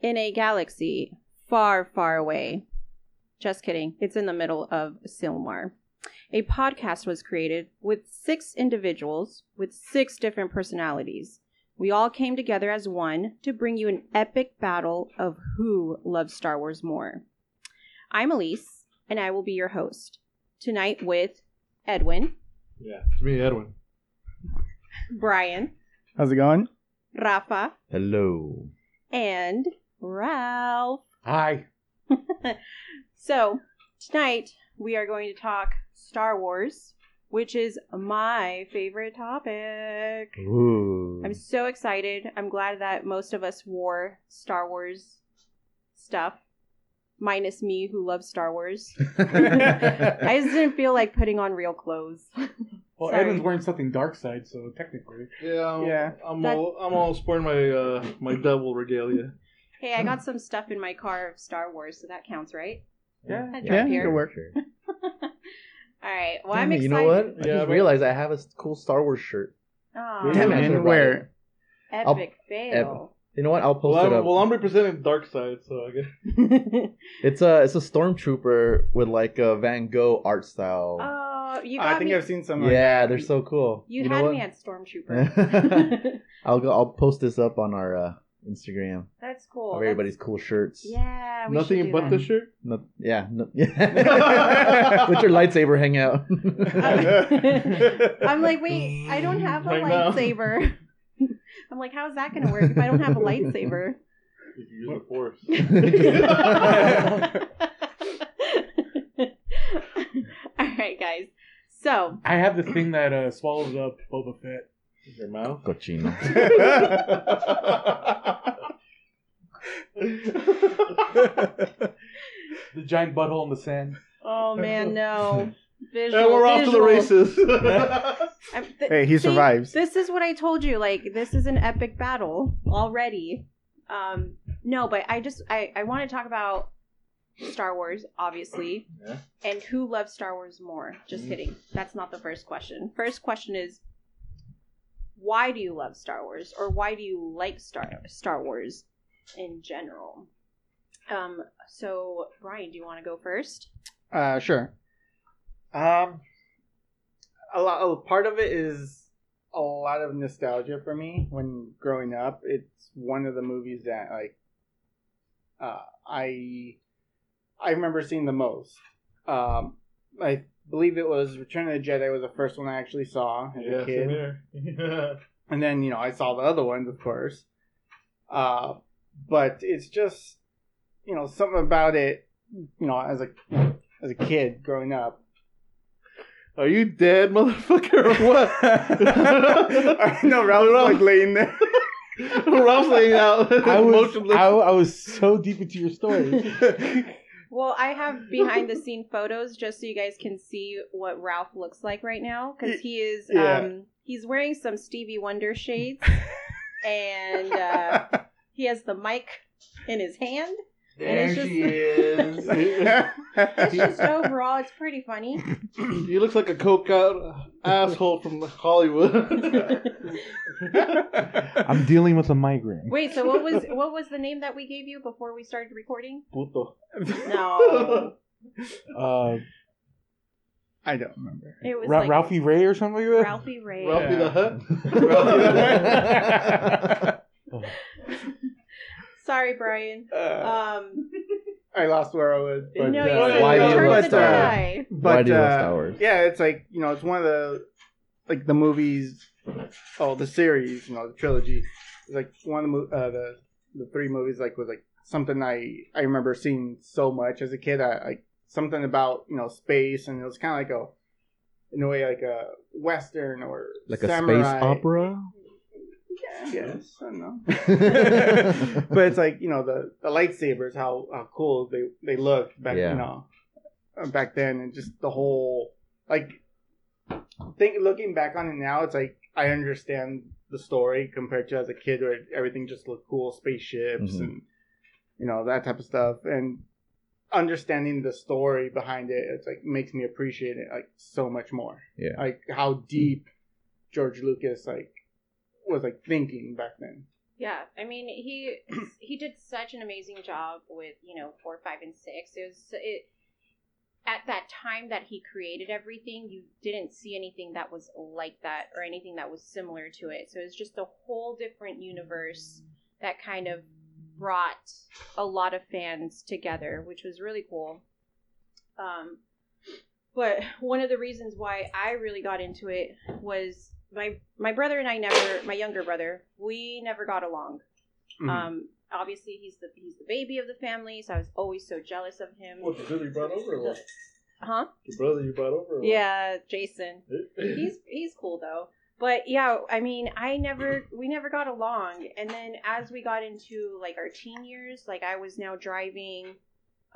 in a galaxy far, far away. Just kidding. It's in the middle of Sylmar. A podcast was created with six individuals with six different personalities. We all came together as one to bring you an epic battle of who loves Star Wars more. I'm Elisse, and I will be your host. Tonight with Edwin, Yeah, it's me, Edwin. Brian, How's it going? Rafa, Hello. and Ralph. Hi. So, tonight we are going to talk Star Wars, which is my favorite topic. Ooh. I'm so excited. I'm glad that most of us wore Star Wars stuff, minus me who loves Star Wars. I just didn't feel like putting on real clothes. Well, Sorry. Edwin's wearing something dark side, so technically. Yeah, I'm, Yeah. I'm That- all I'm all sporting my uh my devil regalia. Hey, I got some stuff in my car of Star Wars, so that counts, right? Yeah. I Yeah, drive it here. could work. All right. Well, Damn I'm it, excited. you know what? I Yeah, just but- realized I have a s- cool Star Wars shirt. Aw, Damn it, I And should've where? epic fail. You know what? I'll post Well, it I'm, up. well, I'm representing dark side, so I guess. It's a it's a stormtrooper with like a Van Gogh art style. oh, you got I think me. I've seen some. like yeah, that. they're so cool. You, know had what? me at Stormtrooper. I'll go. I'll post this up on our uh, Instagram That's cool. of That's- everybody's cool shirts. Yeah, we should Nothing do but that. the shirt. No, yeah. No, yeah. Let your lightsaber hang out. I'm like, wait, I don't have a Right now. lightsaber. I'm like, how's that gonna work if I don't have a lightsaber? You can use the force. All right, guys. So, I have the thing that uh, swallows up Boba Fett. Your mouth. Cochino. The giant butthole in the sand. oh man, no. Visual, and we're off to the races. Th- Hey, he see, survives. This is what I told you. Like, this is an epic battle already. Um, no, but I just I I want to talk about Star Wars, obviously, Yeah. and who loves Star Wars more. Just Mhm. kidding. That's not the first question. First question is, why do you love Star Wars, or why do you like Star Star Wars in general? Um. So, Brian, do you want to go first? Uh, sure. Um, a lot. A part of it is a lot of nostalgia for me. When growing up, it's one of the movies that like, uh, I, I remember seeing the most. Um, I believe it was Return of the Jedi was the first one I actually saw as yeah, a kid. And then you know I saw the other ones, of course. Uh, but it's just you know something about it. You know, as a as a kid growing up. Are you dead, motherfucker, or what? no, Ralph's like laying there. Ralph's laying out. I was. I, I was so deep into your story. Well, I have behind the scene photos just so you guys can see what Ralph looks like right now because he is Yeah. um he's wearing some Stevie Wonder shades and uh, he has the mic in his hand. There it's just- she is. It's just overall it's pretty funny. he looks like a coke out asshole from Hollywood. I'm dealing with a migraine. Wait, so what was what was the name that we gave you before we started recording? Puto. No, Uh, I don't remember. it was Ra- like Ralphie Ray or something like that? Ralphie Ray. Ralphie the Hutt. Sorry, Brian. Uh, Um, I lost where I was. But, no, uh, you said Why do you Return the Star Wars? Jedi. But Why do you love uh, Star Yeah, it's like you know, it's one of the like the movies. Oh, the series, you know, the trilogy. It's like one of the uh, the the three movies. Like was like something I I remember seeing so much as a kid. I like something about you know space, and it was kind of like a in a way like a western or like a space opera. Yeah, I guess I don't know. but it's like you know the the lightsabers, how how cool they they looked back Yeah. you know uh, back then, and just the whole like think looking back on it now, it's like I understand the story compared to as a kid where everything just looked cool, spaceships Mhm. and you know that type of stuff, and understanding the story behind it, it's like makes me appreciate it like so much more. Yeah. Like how deep George Lucas like was like thinking back then. Yeah, I mean he he did such an amazing job with you know four, five, and six. It was it at that time that he created everything. You didn't see anything that was like that or anything that was similar to it. So it was just a whole different universe that kind of brought a lot of fans together, which was really cool. Um, but one of the reasons why I really got into it was my my brother and I never my younger brother we never got along. Mhm. Um, obviously he's the he's the baby of the family, so I was always so jealous of him. What, the brother you brought over? Or? Huh? The brother you brought over? Or? Yeah, Jason. He's he's cool though. But yeah, I mean, I never we never got along. And then as we got into like our teen years, like I was now driving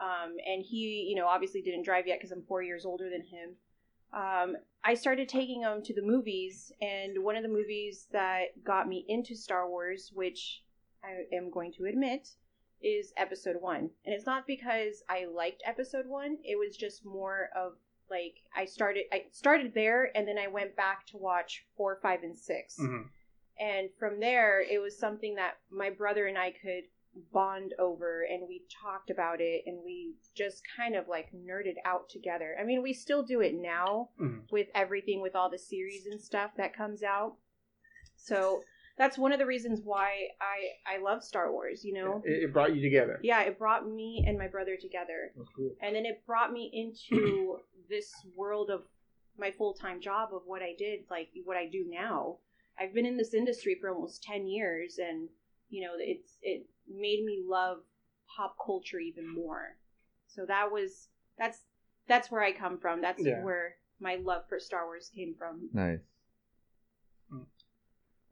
um and he, you know, obviously didn't drive yet cuz I'm 4 years older than him. Um I started taking him to the movies and one of the movies that got me into Star Wars, which I am going to admit is episode 1. And it's not because I liked episode 1, it was just more of like I started I started there and then I went back to watch 4, 5 and 6. Mhm. And from there it was something that my brother and I could bond over and we talked about it and we just kind of like nerded out together. I mean, we still do it now Mhm. with everything with all the series and stuff that comes out. So that's one of the reasons why I I love Star Wars, you know. It, it brought you together. Yeah, it brought me and my brother together cool. and then it brought me into this world of my full-time job of what I did like what I do now I've been in this industry for almost 10 years and you know it's it made me love pop culture even more so that was that's that's where I come from that's Yeah. where my love for Star Wars came from Nice. Mm.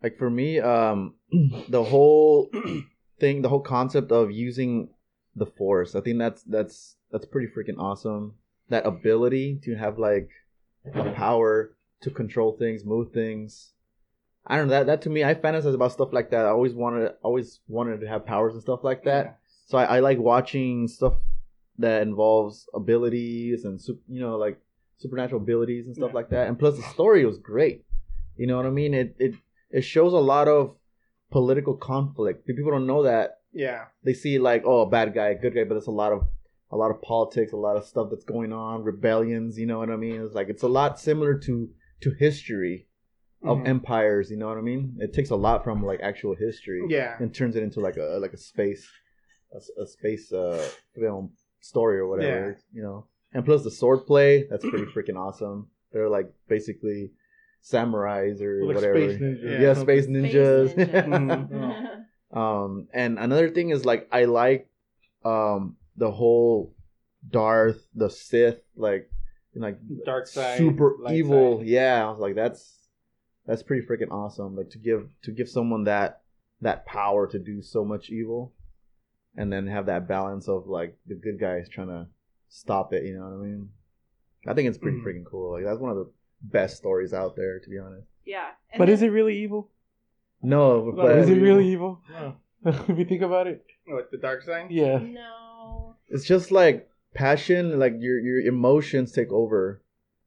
Like for me, um, the whole thing, the whole concept of using the Force, I think that's that's that's pretty freaking awesome. That ability to have like the power to control things, move things. I don't know that that to me, I fantasize about stuff like that. I always wanted, always wanted to have powers and stuff like that. So I, I like watching stuff that involves abilities and you know like supernatural abilities and stuff Yeah. like that. And plus the story was great. You know what I mean? It it it shows a lot of political conflict. People don't know that. Yeah. They see like oh a bad guy, good guy, but it's a lot of a lot of politics, a lot of stuff that's going on, rebellions. You know what I mean? It's like it's a lot similar to to history of Mhm. empires. You know what I mean? It takes a lot from like actual history Yeah. and turns it into like a like a space a, s- a space uh film story or whatever you know and plus the sword play that's pretty freaking awesome they're like basically samurais or Like whatever Space Ninja. Yeah. yeah space Space ninjas Ninja. um and another thing is like i like um the whole darth the sith like like Dark side. super evil side. yeah i was like that's that's pretty freaking awesome like to give to give someone that that power to do so much evil and then have that balance of like the good guys trying to stop it you know what i mean i think it's pretty Mhm. freaking cool like that's one of the best stories out there to be honest yeah And But then- is it really evil? no but is it really evil? No. if you think about it, What, the dark side? yeah. no it's just like passion like your your emotions take over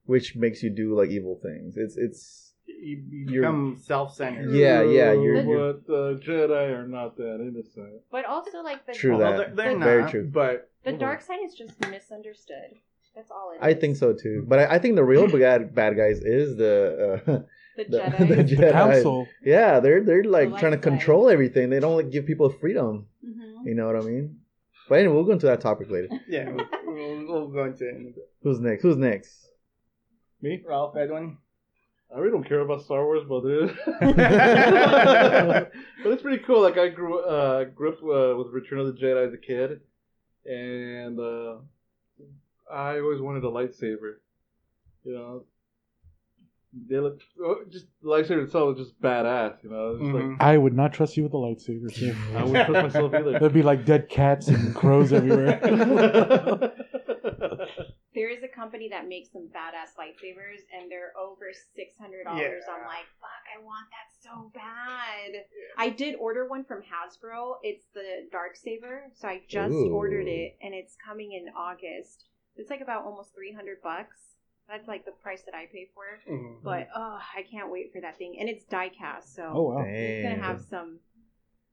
which makes you do like evil things it's it's You, you You're- become self-centered. Yeah, yeah, you're- you're- But the Jedi are not that innocent. but also like the True Well, that. they're, they're The- not, Very true. but the dark side is just misunderstood that's all it is I think so too, but I, I think the real bad bad guys is the uh, the the, Jedi the The council. Yeah, they're they're like The trying to light side. control everything. They don't like give people freedom. Mhm. You know what I mean? But anyway, we'll go into that topic later. yeah, we'll, we'll, we'll go into it in a bit. Who's next? Who's next? Me? Ralph Edwin. I really don't care about Star Wars, but it but it's pretty cool. Like I grew uh grew up uh, with Return of the Jedi as a kid, and uh, I always wanted a lightsaber. You know, they look oh, just the lightsaber itself is just badass. You know, it's Mhm. I would not trust you with a lightsaber. I wouldn't trust myself either. There'd be like dead cats and crows everywhere. There is a company that makes some badass lightsabers, and they're over six hundred dollars. Yeah. I'm like, fuck, I want that so bad. I did order one from Hasbro. It's the dark saber, so I just Ooh. ordered it, and it's coming in August. It's like about almost three hundred bucks. That's like the price that I pay for. it. Mhm. But oh, I can't wait for that thing, and it's die cast, so oh wow. it's gonna have some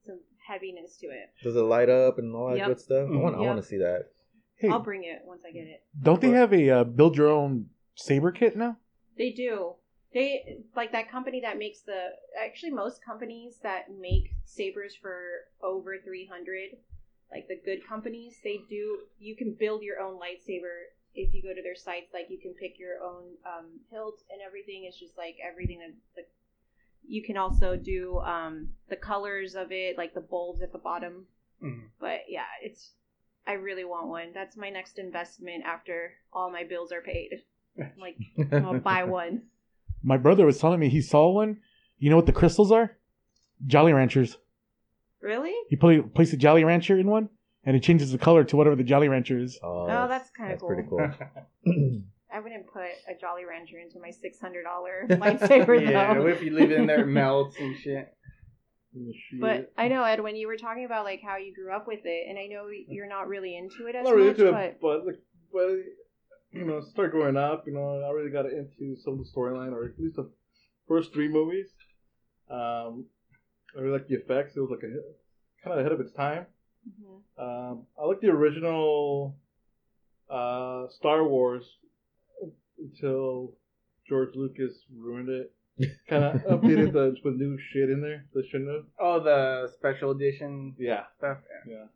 some heaviness to it. Does it light up and all that Yep. good stuff? I want, I want to see that. Hey, I'll bring it once I get it. don't they have a uh, build your own saber kit now? They do. They like that company that makes the actually most companies that make sabers for over 300 like the good companies they do you can build your own lightsaber if you go to their sites like you can pick your own um, hilt and everything it's just like everything that the, you can also do um, the colors of it like the bulbs at the bottom Mhm. but yeah it's i really want one that's my next investment after all my bills are paid I'm like i'll buy one My brother was telling me he saw one. You know what the crystals are? Jolly Ranchers. really He play, placed a Jolly Rancher in one, and it changes the color to whatever the Jolly Rancher is. Oh, Oh, that's kinda that's pretty cool. cool. I wouldn't put a Jolly Rancher into my six hundred dollar lightsaber yeah, though. if you leave it in there, it melts and shit. But I know Ed, when you were talking about like how you grew up with it, and I know you're not really into it as not really much, into but it, but like, but you know, start growing up. You know, I really got into some of the storyline, or at least the first three movies. Um, I really like the effects. It was like a kind of ahead of its time. Mhm. Um, I like the original uh, Star Wars until George Lucas ruined it. Kind of updated the with new shit in there. That shouldn't have. Oh, the special edition Yeah. stuff. Yeah.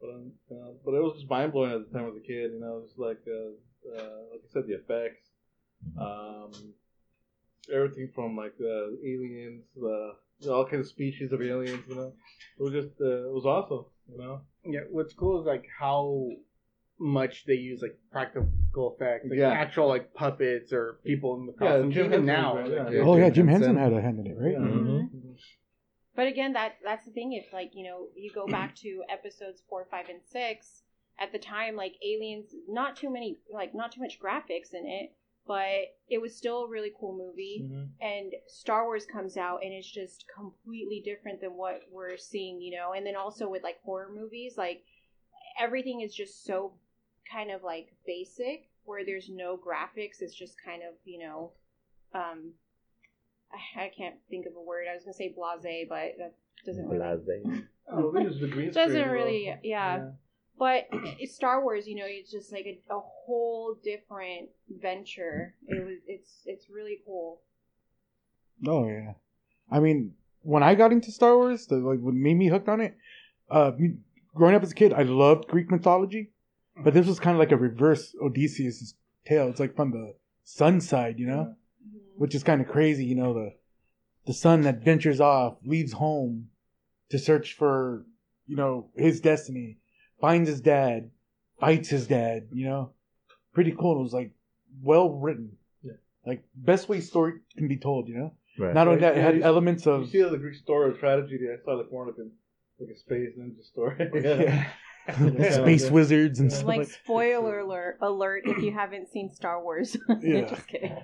But um, uh, but it was just mind blowing at the time as a kid. You know, it was like uh, uh, like I said, the effects, um, everything from like the aliens, the all kinds of species of aliens. You know, it was just uh, it was awesome. You know. Yeah, what's cool is like how much they use like practical effects, like Yeah. actual like puppets or people in the Yeah, costumes. Jim Even Henson now, was like, yeah. oh yeah, Jim Henson. Henson had a hand in it, right? Yeah. Mhm. but again, that that's the thing. If like you know you go back to episodes four, five, and six, at the time like aliens, not too many like not too much graphics in it, but it was still a really cool movie. Mhm. and Star Wars comes out and it's just completely different than what we're seeing, you know. And then also with like horror movies, like everything is just so kind of like basic where there's no graphics. It's just kind of, you know, um I, I can't think of a word. I was gonna say blase, but that doesn't really Blase. Oh, they used the green doesn't screen, really though. yeah. But it's Star Wars, you know, it's just like a, a whole different venture. It was it's it's really cool. Oh yeah. I mean, when I got into Star Wars, the, like what made me hooked on it. Uh, me- growing up as a kid, I loved Greek mythology, but this was kind of like a reverse Odysseus' tale. It's like from the sun side, you know, Mhm. which is kind of crazy. You know, the the son that ventures off, leaves home to search for, you know, his destiny, finds his dad, fights his dad. You know, pretty cool. It was like well written. Yeah. Like best way story can be told, you know. Right. Not only that, it had you- elements You of see the Greek story of tragedy. I saw like more like a like a space ninja story. yeah, Yeah. space wizards and stuff like like. spoiler alert alert if you haven't seen Star Wars. Yeah. Just kidding.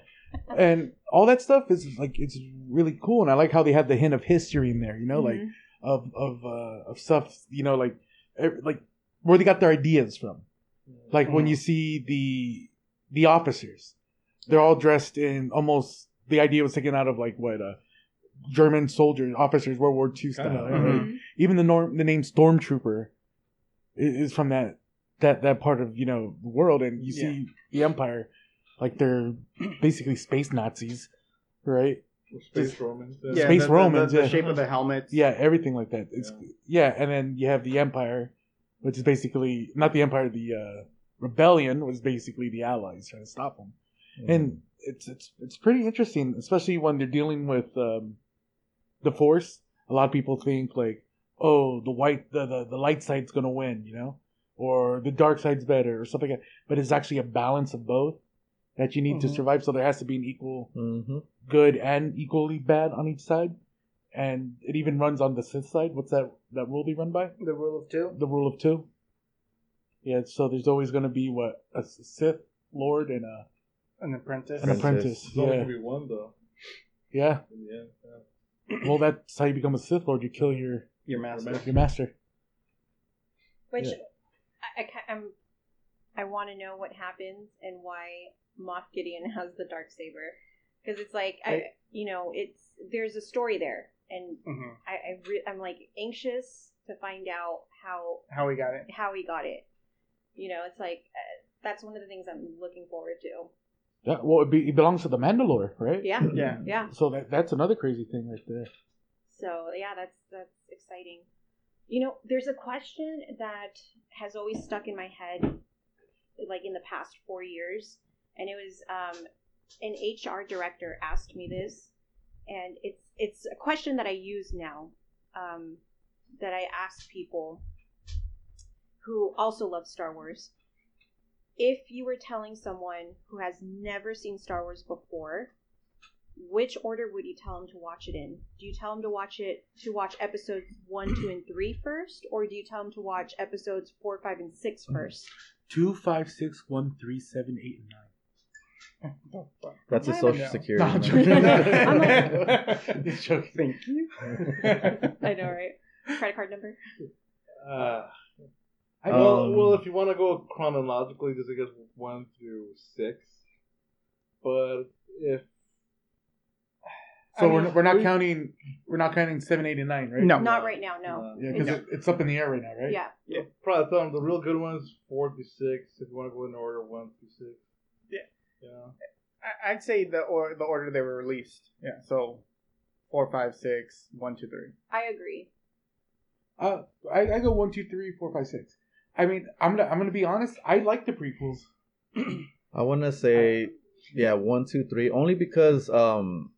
And all that stuff is like it's really cool, and I like how they have the hint of history in there. You know, like Mhm. of of uh, of stuff. You know, like ev- like where they got their ideas from. Like when you see the the officers, they're all dressed in almost. The idea was taken out of like what uh, German soldiers, officers, World War II style. Kinda, right? Mhm. even the norm the name stormtrooper i- is from that that that part of you know the world and you see the empire like they're basically space nazis right Space Just- Romans. Yeah, Space the, the- Romans, the, the yeah. shape of the helmets. yeah everything like that it's yeah. and then you have the empire which is basically not the empire the uh rebellion was basically the allies trying to stop them and it's it's it's pretty interesting especially when they're dealing with um the force a lot of people think like oh the white the the, the light side's gonna win you know or the dark side's better or something like that but it's actually a balance of both that you need to Mhm. survive so there has to be an equal hmm good and equally bad on each side and it even runs on the Sith side what's that that rule they run by The rule of two. the rule of two yeah so there's always going to be what a Sith lord and a An apprentice. an apprentice It's only yeah gonna be one though. yeah In. Yeah. well that's how you become a Sith lord you kill your Your master. your master Which Yeah. I, I, I'm, I want to know what happens and why Moff Gideon has the dark saber because it's like I, Right. you know, it's there's a story there, and Mhm. I, I re- I'm like anxious to find out how How we got it? how he got it. You know, it's like uh, that's one of the things I'm looking forward to. Yeah, well, it, be, it belongs to the Mandalore, right? Yeah, Yeah. yeah. So that that's another crazy thing right there. So yeah, that's that's exciting. You know, there's a question that has always stuck in my head, like in the past four years, and it was um, an HR director asked me this, and it's it's a question that I use now, um, that I ask people who also love Star Wars. If you were telling someone who has never seen Star Wars before which order would you tell them to watch it in? Do you tell them to watch it to watch episodes one, two, and three first, or do you tell them to watch episodes four, five, and six first? Two, five, six, one, three, seven, eight, and nine. That's a I social know. security. No, I'm number. joking. Just joking. Thank you. I know, right? Credit card number. Uh, I well, Um, well, if you want to go chronologically, just I guess one through six. But if So I we're, mean, we're not we- counting we're not counting seven, eight, and nine, right? No. Not right now, no. uh, Yeah, because No. it, it's up in the air right now, right? Yeah. Yeah, probably tell them the real good ones four through six. If you want to go in order, one through six. Yeah. Yeah. I- I'd say the or the order they were released. Yeah. So four, five, six, one, two, three. I agree. Uh, I, I go one, two, three, four, five, six. I mean, I'm gonna I'm gonna be honest. I like the prequels. I want to say, yeah, one, two, three. Only because um,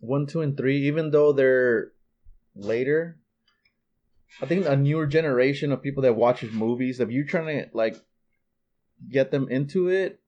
one, two, and three, even though they're later, I think a newer generation of people that watches movies, if you're trying to like get them into it,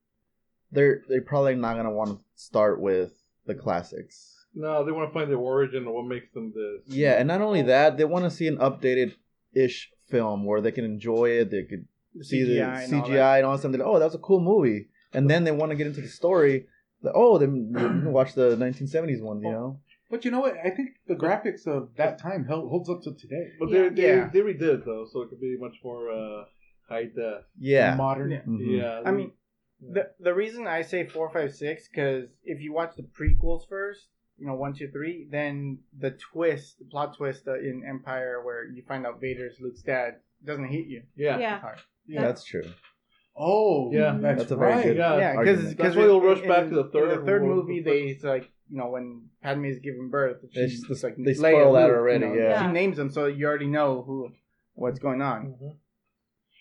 they're they're probably not gonna want to start with the classics. No, they want to find the origin of what makes them this. Yeah, and not only that, they want to see an updated ish film where they can enjoy it. They could The see the CGI and all CGI that. and all that stuff. They're like, oh, that was a cool movie. And then they want to get into the story. Like, oh, then you can watch the 1970s one, you know? But you know what? I think the graphics of that time held, holds up to today. But Yeah. they they Yeah. they redid it though, so it could be much more uh, high def. Yeah. Modern. Yeah. Mhm. Yeah. I mean, the the reason I say four, five, six, because if you watch the prequels first, you know, one, two, three, then the twist, the plot twist uh, in Empire, where you find out Vader's Luke's dad, doesn't hit you. yeah. Yeah. hard. Yeah. That's true. Oh, Yeah. that's, That's a very right. good- Yeah. yeah, argument. because That's why they'll rush back to the In third the third one. movie, they it's like you know when Padme is giving birth, she, They it's like they Leia, spoil that already, you know, yeah. she names them, so you already know who what's going on. Mhm.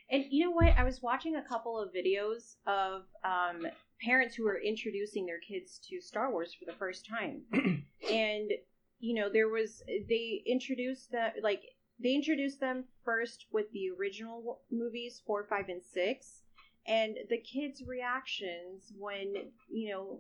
And you know what? I was watching a couple of videos of um, parents who were introducing their kids to Star Wars for the first time, and you know there was they introduced that like they introduced them first with the original movies four, five, and six, and the kids' reactions when you know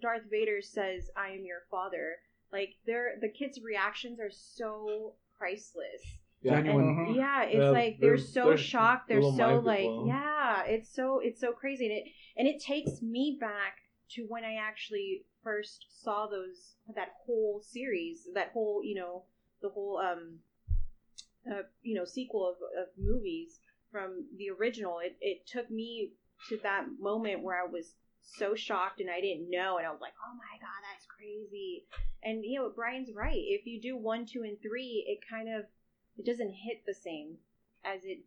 Darth Vader says, "I am your father." Like they're the kids' reactions are so priceless. Yeah. Genuine. Mhm. Yeah, it's Yeah, like they're, they're- so they're shocked. They're so like, blown. yeah, it's so it's so crazy, and it and it takes me back to when I actually first saw those that whole series, that whole you know the whole um uh, you know sequel of, of movies from the original. It it took me to that moment where I was so shocked and I didn't know, and I was like, oh my god, that's crazy. And you know, Brian's right. If you do one, two, and three, it kind of it doesn't hit the same as it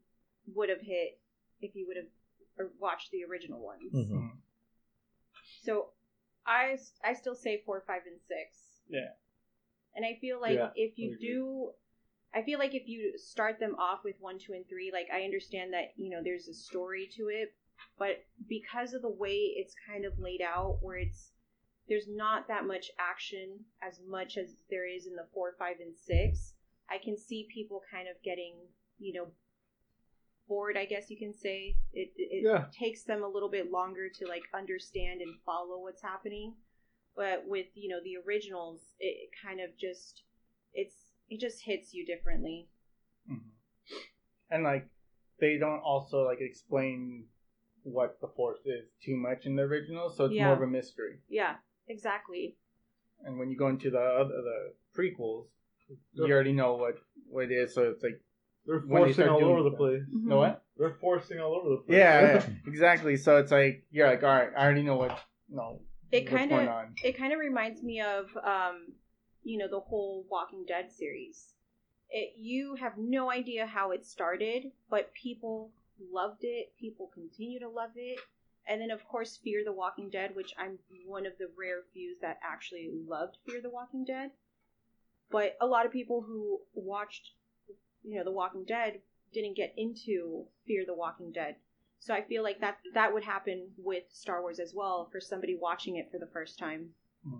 would have hit if you would have watched the original ones. Mhm. So I I still say four, five, and six. Yeah. And I feel like Yeah, if you do, I feel like if you start them off with one, two, and three, like I understand that you know there's a story to it, but because of the way it's kind of laid out, where it's there's not that much action as much as there is in the four, five, and six. I can see people kind of getting you know bored. I guess you can say it. It Yeah. takes them a little bit longer to like understand and follow what's happening. But with you know the originals, it kind of just it's it just hits you differently. Mhm. And like they don't also like explain what the force is too much in the original, so it's Yeah. more of a mystery. Yeah, exactly. And when you go into the other the prequels, you already know what what it is. So it's like, They're When they forcing all over the place. Mm-hmm. know what? They're forcing all over the place. Yeah, yeah, exactly. So it's like you're like, all right, I already know what, no, It kind of it kind of reminds me of um you know, the whole Walking Dead series. It, you have no idea how it started, but people loved it. People continue to love it. And then, of course, Fear the Walking Dead, which I'm one of the rare few that actually loved Fear the Walking Dead. But a lot of people who watched, you know, The Walking Dead didn't get into Fear the Walking Dead. So I feel like that that would happen with Star Wars as well for somebody watching it for the first time. Hmm.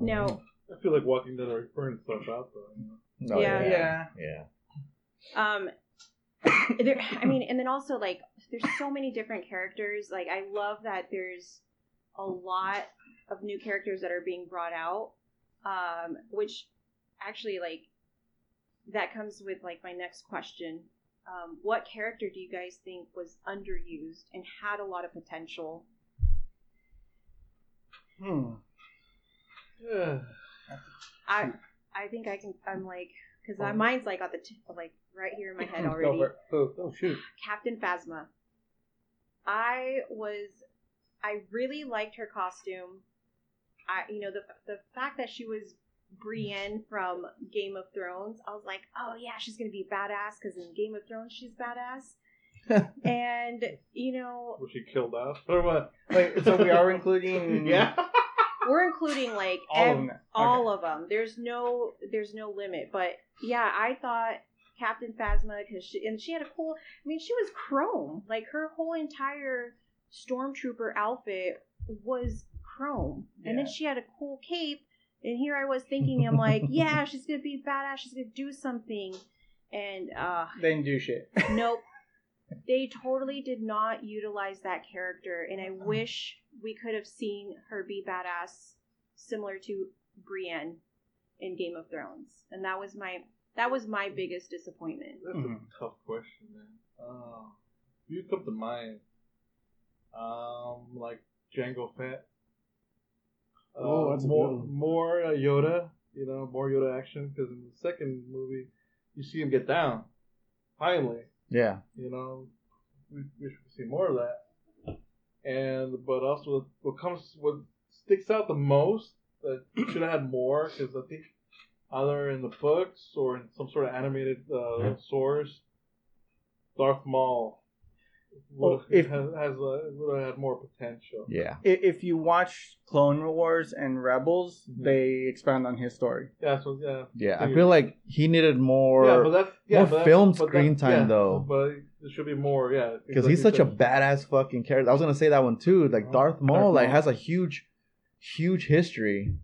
Now, I feel like Walking Dead are burning stuff out though. You know? Oh, Yeah. yeah, Yeah. yeah. um, there, I mean, and then also like there's so many different characters. Like I love that there's a lot of new characters that are being brought out, um, which actually like that comes with like my next question. Um, what character do you guys think was underused and had a lot of potential? Hmm. Yeah. I I think I can. I'm like because my mind's like on the t- like right here in my head already. for. Oh, oh shoot. Captain Phasma. I was, I really liked her costume. I, you know, the the fact that she was Brienne from Game of Thrones, I was like, oh yeah, she's gonna be badass because in Game of Thrones she's badass. and you know, Was she killed off or what? Wait, so we are including Yeah. We're including like all ev- of them. all of them. There's no there's no limit. But yeah, I thought Captain Phasma because she and she had a cool. I mean, she was chrome. Like her whole entire stormtrooper outfit was chrome, and then she had a cool cape. And here I was thinking, I'm like, yeah, she's gonna be badass. She's gonna do something. And uh, They didn't do shit. Nope. They totally did not utilize that character, and I wish we could have seen her be badass, similar to Brienne in Game of Thrones. And that was my that was my biggest disappointment. That's a tough question, man. Uh, you come to mind, um, like Jango Fett. Uh, Oh, that's more more uh, Yoda. You know, more Yoda action because in the second movie, you see him get down. Finally, Yeah. you know, we we should see more of that. And but also what comes what sticks out the most that should have had more because I think either in the books or in some sort of animated uh, source, Darth Maul would Well, if- has, has uh, would have had more potential. Yeah. If you watch Clone Wars and Rebels, Mhm. they expand on his story. Yeah, so yeah, Yeah. I feel like he needed more. yeah, but that's yeah, more but that- film but that- screen time, yeah, though. But there should be more, yeah, because like he's you such a badass fucking character. I was gonna say that one too. Like Uh-huh. Darth Maul, Darth like Maul. has a huge, huge history,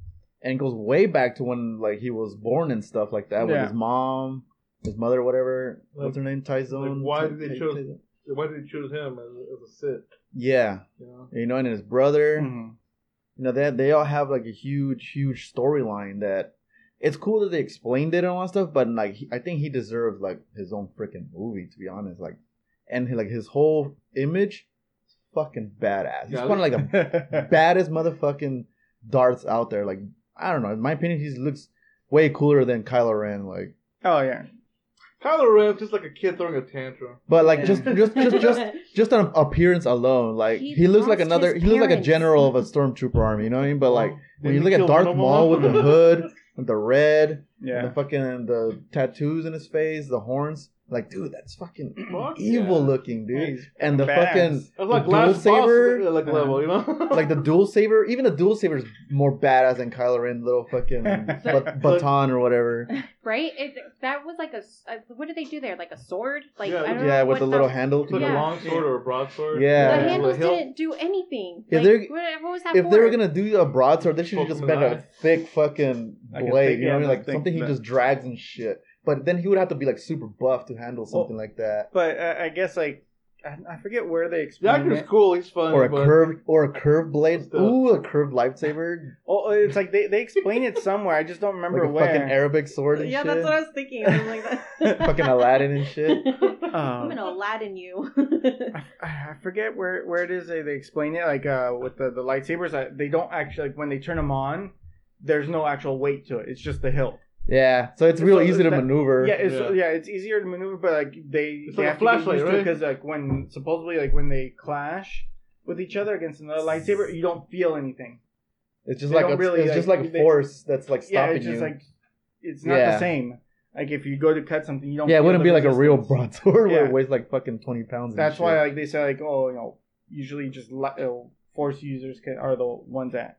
and goes way back to when like he was born and stuff like that with his mom, his mother, whatever. What's her name? Tyzone. like, why did they Ty- choose- Tyzone? Why did he choose him as, as a Sith? Yeah, You know, you know, and his brother. Mhm. You know, they they all have like a huge, huge storyline that. It's cool that they explained it and all that stuff, but like he, I think he deserves like his own freaking movie to be honest. Like, and like his whole image, is fucking badass. He's Yeah, one of like the baddest motherfucking darts out there. Like I don't know. In my opinion, he looks way cooler than Kylo Ren. Like, oh yeah. Kylo Ren's just like a kid throwing a tantrum. but like just just just just just on appearance alone, like He he, looks like another. He looks like a general of a stormtrooper army. You know what I mean? But like when Didn't you look at Darth Maul with the hood, with the red, Yeah. the fucking the tattoos in his face, the horns. Like, dude, that's fucking Fuck evil yeah. looking, dude. He's and the badass. fucking That's like the dual saber, boss, like level, you know, like the dual saber. Even the dual saber is more badass than Kylo Ren's little fucking bat- baton or whatever. right? It, that was like a, uh, what did they do there? Like a sword? Like Yeah, I don't Yeah, know with a little that- handle. It's like Yeah. a long sword or a broadsword. Yeah. The Yeah, handles Hilt. didn't do anything. If like, they're- what, what was that If for? they were gonna do a broadsword, they should have just Pokemon been a thick fucking blade. thick- you know what I mean? Like something he just drags and shit. But then he would have to be like super buff to handle something like that. But uh, I guess like I, I forget where they The explain actor's it. cool. He's fun. Or a curved or a curved blade. Ooh, a curved lightsaber. Oh, it's like they, they explain it somewhere. I just don't Like remember a where. fucking Arabic sword and yeah, shit. that's what I was thinking. I was like that. Fucking Aladdin and shit. I'm Um, gonna Aladdin you. I, I forget where where it is they, they explain it like uh with the, the lightsabers I, they don't actually like when they turn them on there's no actual weight to it it's just the hilt Yeah, so it's real So easy to that- maneuver. yeah it's Yeah. yeah. it's easier to maneuver but like they It's they like a have to get flashlight, used to right? because like when supposedly like when they clash with each other against another lightsaber you don't feel anything It's just They like a, really, it's like, just like a they- force that's like stopping yeah, it's just you. like it's not Yeah. the same. Like if you go to cut something, you don't. yeah, it wouldn't the be like a real resistance. broadsword where Yeah. it weighs like fucking twenty pounds. and That's shit. why like they say like oh you know usually just li- uh, force users can, are the ones that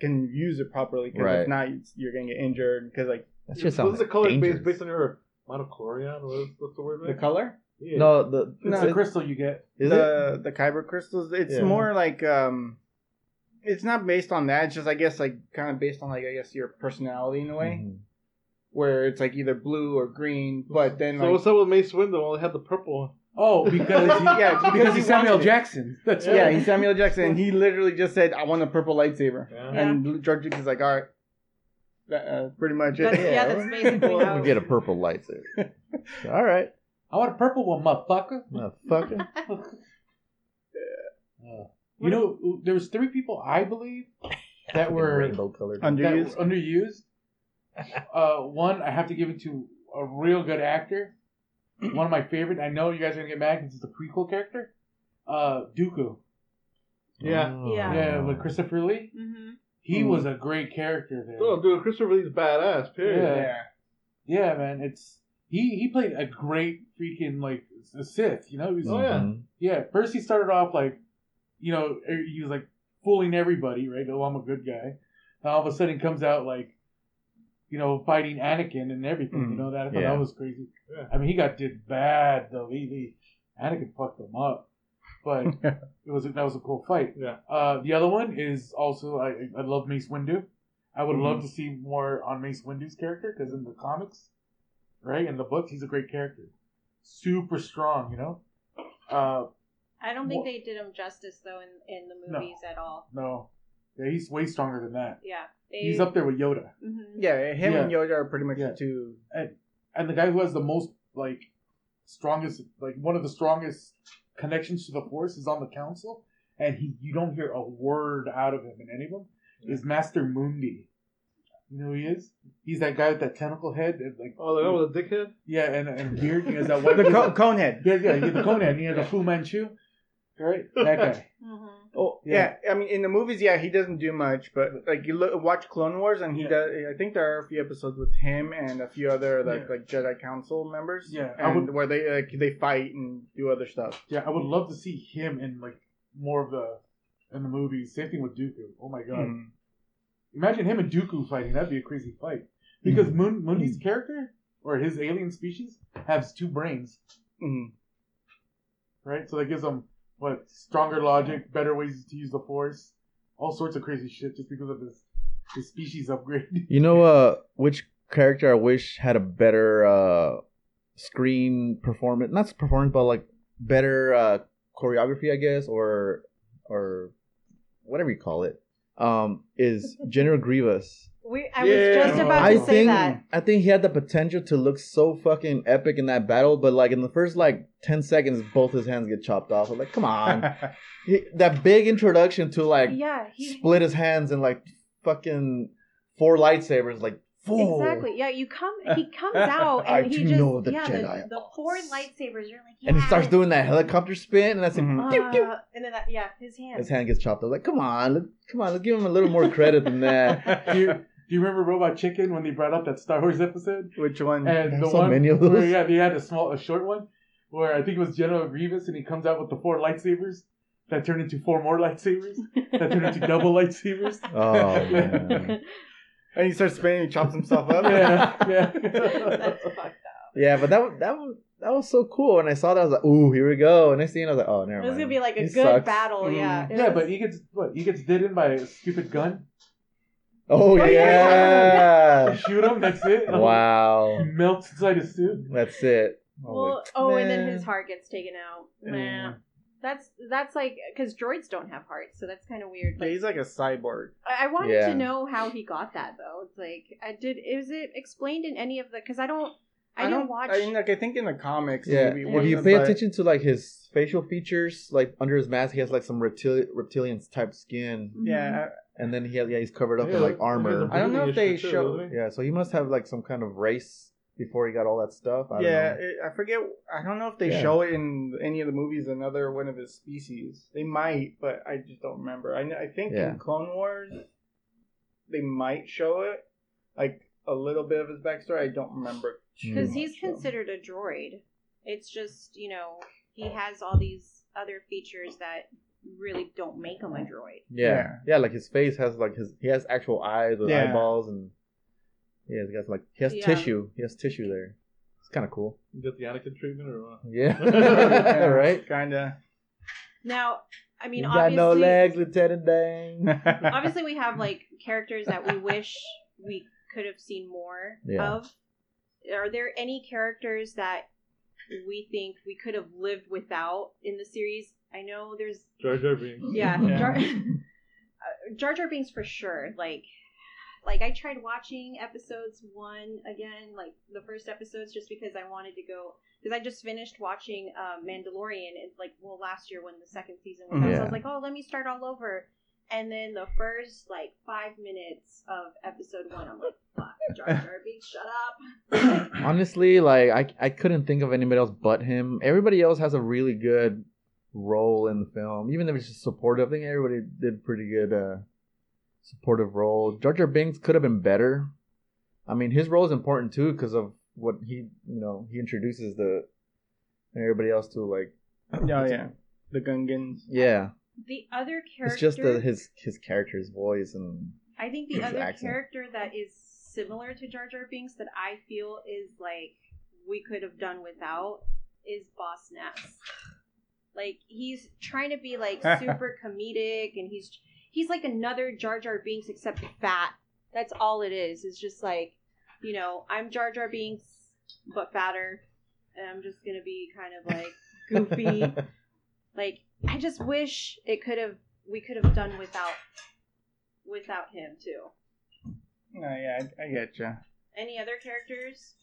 can use it properly because Right. if not you're gonna get injured because like that What's shit sounds the color dangerous. based based on your monochlorian? What's, what's the word? the color Yeah. No, the It's No. the crystal you get. is it? the the kyber crystals it's Yeah. more like um it's not based on that it's just I guess like kind of based on like I guess your personality in a way Mhm. where it's like either blue or green but then So like what's up with Mace Windu? Only had the purple one. Oh, because he, Yeah, because because he he's Samuel it. Jackson. That's yeah, right. he's Samuel Jackson and he literally just said I want a purple lightsaber Yeah. and George Lucas is like all right that, uh, pretty much it That's- yeah, that's basically We'll how- get a purple lightsaber. All right, I want a purple one, motherfucker. motherfucker. Uh, you know, there was three people I believe that were rainbow colored. Under- that Underused? were underused. Uh, one, I have to give it to a real good actor. One of my favorite. I know you guys are gonna get mad because it's a prequel character. Uh, Dooku. Yeah. Oh. Yeah. Yeah, with Christopher Lee. hmm He Mm. was a great character there. Oh, dude, Christopher Lee's badass. Period. Yeah. yeah Yeah, man. It's he. He played a great freaking like a Sith. You know. He was, Oh, yeah. Mhm. Yeah, first he started off like, you know, er, he was like fooling everybody, right? Oh, I'm a good guy. And all of a sudden, he comes out like, you know, fighting Anakin and everything. You Mhm. know that I thought Yeah. that was crazy. Yeah. I mean, he got did bad though. He, he Anakin fucked him up, but it was that was a cool fight. Yeah. Uh, the other one is also I I love Mace Windu. I would Mhm. love to see more on Mace Windu's character because in the comics, right, in the books, he's a great character, super strong. You know. Uh, I don't think Wha- they did him justice though in in the No. movies at all. No. Yeah, he's way stronger than that. Yeah, they, He's up there with Yoda. hmm yeah him and Yoda are pretty much Yeah. the two And the guy who has the most, like, strongest, like, one of the strongest connections to the Force is on the Council. And he, you don't hear a word out of him in any of them, is Master Mundi. You know who he is? He's that guy with that tentacle head. And like, Oh, the guy with the dick head. Yeah, and, and beard. He has that one. the co- conehead yeah, yeah, he has the cone head. He has a Fu Manchu. Right? That guy. hmm Oh Yeah. yeah. I mean in the movies, yeah, he doesn't do much, but like you look, watch Clone Wars, and he Yeah. does. I think there are a few episodes with him and a few other like Yeah. like Jedi Council members. Yeah, I and would- where they like they fight and do other stuff. Yeah, I would love to see him in, like, more of the, in the movies. Same thing with Dooku. Oh my god. Mhm. Imagine him and Dooku fighting. That'd be a crazy fight. Because Moon Mundi's character or his alien species has two brains, Mhm. right? So that gives him what stronger logic, better ways to use the Force, all sorts of crazy shit just because of his his species upgrade. You know, uh, which character I wish had a better uh screen performance, not performance, but like better uh choreography, I guess, or or whatever you call it. Um, is General Grievous. We, I Yeah. was just about I to say think that. I think he had the potential to look so fucking epic in that battle, but like in the first like ten seconds, both his hands get chopped off. I'm like, come on, He- that big introduction to like Yeah, he split his hands and like fucking four lightsabers, like fool. exactly. Yeah, you come. He comes out I and he do just know the yeah Jedi the, the four lightsabers. You're like yeah. And he starts doing that helicopter spin, and that's it. Pew, pew. Uh, and then that yeah, his hand. His hand gets chopped off. Like, come on, let, come on, let's give him a little more credit than that. do, you, do you remember Robot Chicken when they brought up that Star Wars episode? Which one? And There's the so one many of where those. yeah, they had a small, a short one where I think it was General Grievous, and he comes out with the four lightsabers that turn into four more lightsabers that turn into double lightsabers. Oh man. And he starts spinning he chops himself up. yeah, yeah. That's fucked up. Yeah, but that was- that was that was so cool. And I saw that, I was like, ooh, here we go. And next thing I was like, oh, never It mind. was gonna be like a He good sucks. battle. Mm-hmm. Yeah. It yeah, was- but he gets what? He gets did in by a stupid gun. Oh, Oh, yeah. You shoot him, that's it. wow. He melts inside his suit. That's it. Oh, well, like, oh, and then his heart gets taken out. Yeah. Nah. That's that's like because droids don't have hearts, so that's kind of weird. Yeah, he's like a cyborg. I, I wanted Yeah. to know how he got that though. It's like I did. Is it explained in any of the? Because I don't. I, didn't don't watch. I mean, like I think in the comics, Yeah, maybe if one you pay the- attention to like his facial features, like under his mask, he has like some reptil- reptilian type skin, Mhm. Yeah, and then he has, yeah he's covered up Yeah, in like armor. I don't know if they show- doesn't? Yeah, so he must have like some kind of race before he got all that stuff. I don't yeah. know. It, I forget. I don't know if they Yeah. show it in any of the movies. Another one of his species. They might, but I just don't remember. I, I think Yeah. in Clone Wars, they might show it, like a little bit of his backstory. I don't remember. Because he's much, though. considered a droid. It's just, you know, he has all these other features that really don't make him a droid. Yeah. Yeah. yeah, Like his face has like his he has actual eyes with Yeah. eyeballs and yeah, he got like he has Yeah. tissue. He has tissue there. It's kind of cool. You get the Anakin treatment or what? Yeah, right. Kinda. Now, I mean, you got obviously, no legs, Lieutenant Dan. obviously we have like characters that we wish we could have seen more Yeah. of. Are there any characters that we think we could have lived without in the series? I know there's Jar Jar Binks. yeah, Yeah. Jar, uh, Jar Jar Binks for sure. Like, like I tried watching episodes one again, like the first episodes, just because I wanted to go. Because I just finished watching uh, Mandalorian, and like, well, last year when the second season was out, so I was like, oh, let me start all over. And then the first like five minutes of episode one, I'm like, fuck, Jar Jar Binks, shut up. Honestly, like I I couldn't think of anybody else but him. Everybody else has a really good role in the film, even if it's just supportive. I think everybody did pretty good uh supportive role. Jar Jar Binks could have been better. I mean, his role is important too because of what he you know he introduces the everybody else to like oh yeah, the Gungans. yeah. the other character, It's just the, his his character's voice and I think the other accent. character that is similar to Jar Jar Binks that I feel is like we could have done without is Boss Nass. Like he's trying to be like super comedic and he's he's like another Jar Jar Binks except fat. That's all it is. It's just like, you know, I'm Jar Jar Binks but fatter and I'm just going to be kind of like goofy. like I just wish it could have we could have done without without him too. Oh yeah, I, I get you. Any other characters?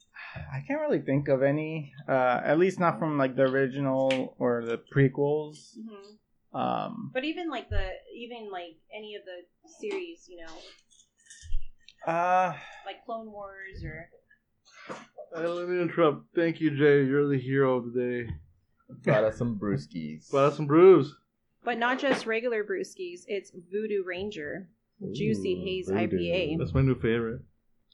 I can't really think of any. Uh, at least not from like the original or the prequels. hmm Um, But even like the even like any of the series, you know, uh, like Clone Wars or Uh, let me interrupt. Thank you, Jay. You're the hero of the day. got us some brewskis. Bought us some brews. but not just regular brewskis. It's Voodoo Ranger, Juicy Haze voodoo. IPA. That's my new favorite.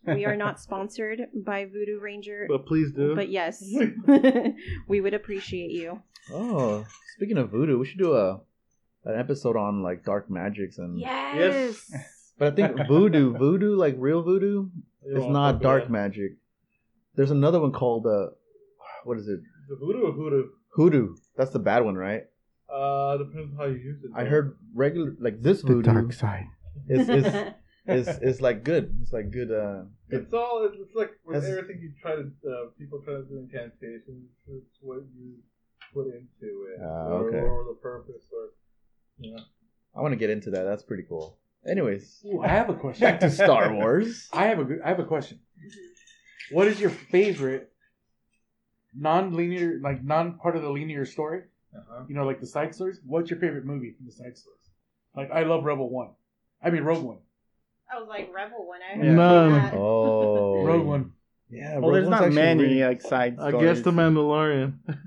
We are not sponsored by Voodoo Ranger, But please do. but yes, we would appreciate you. Oh, speaking of voodoo, we should do a an episode on like dark magics and Yes. But I think voodoo, voodoo, like real voodoo, You is wanna not talk dark about magic. There's another one called uh, what is it? The voodoo or hoodoo? Hoodoo. That's the bad one, right? Uh, depends how you use it. I heard regular like this voodoo dark side. is is is is like good. It's like good. Uh, good. It's all. It's, it's like with That's- everything you try to. Uh, people try to do incantations. It's what you put into it, Ah, or, okay. or the purpose, or you know. I want to get into that. That's pretty cool. Anyways, Ooh, I have a question. back to Star Wars. I have a good- I have a question. What is your favorite non-linear, like non part of the linear story? Uh-huh. You know, like the side stories. What's your favorite movie from the side stories? Like I love Rebel One. I mean Rogue One. I was like Rebel One. I heard None. that. Oh, Rogue One. Yeah, Well, there's One's not many really- like side Stories. I stories. guess the Mandalorian.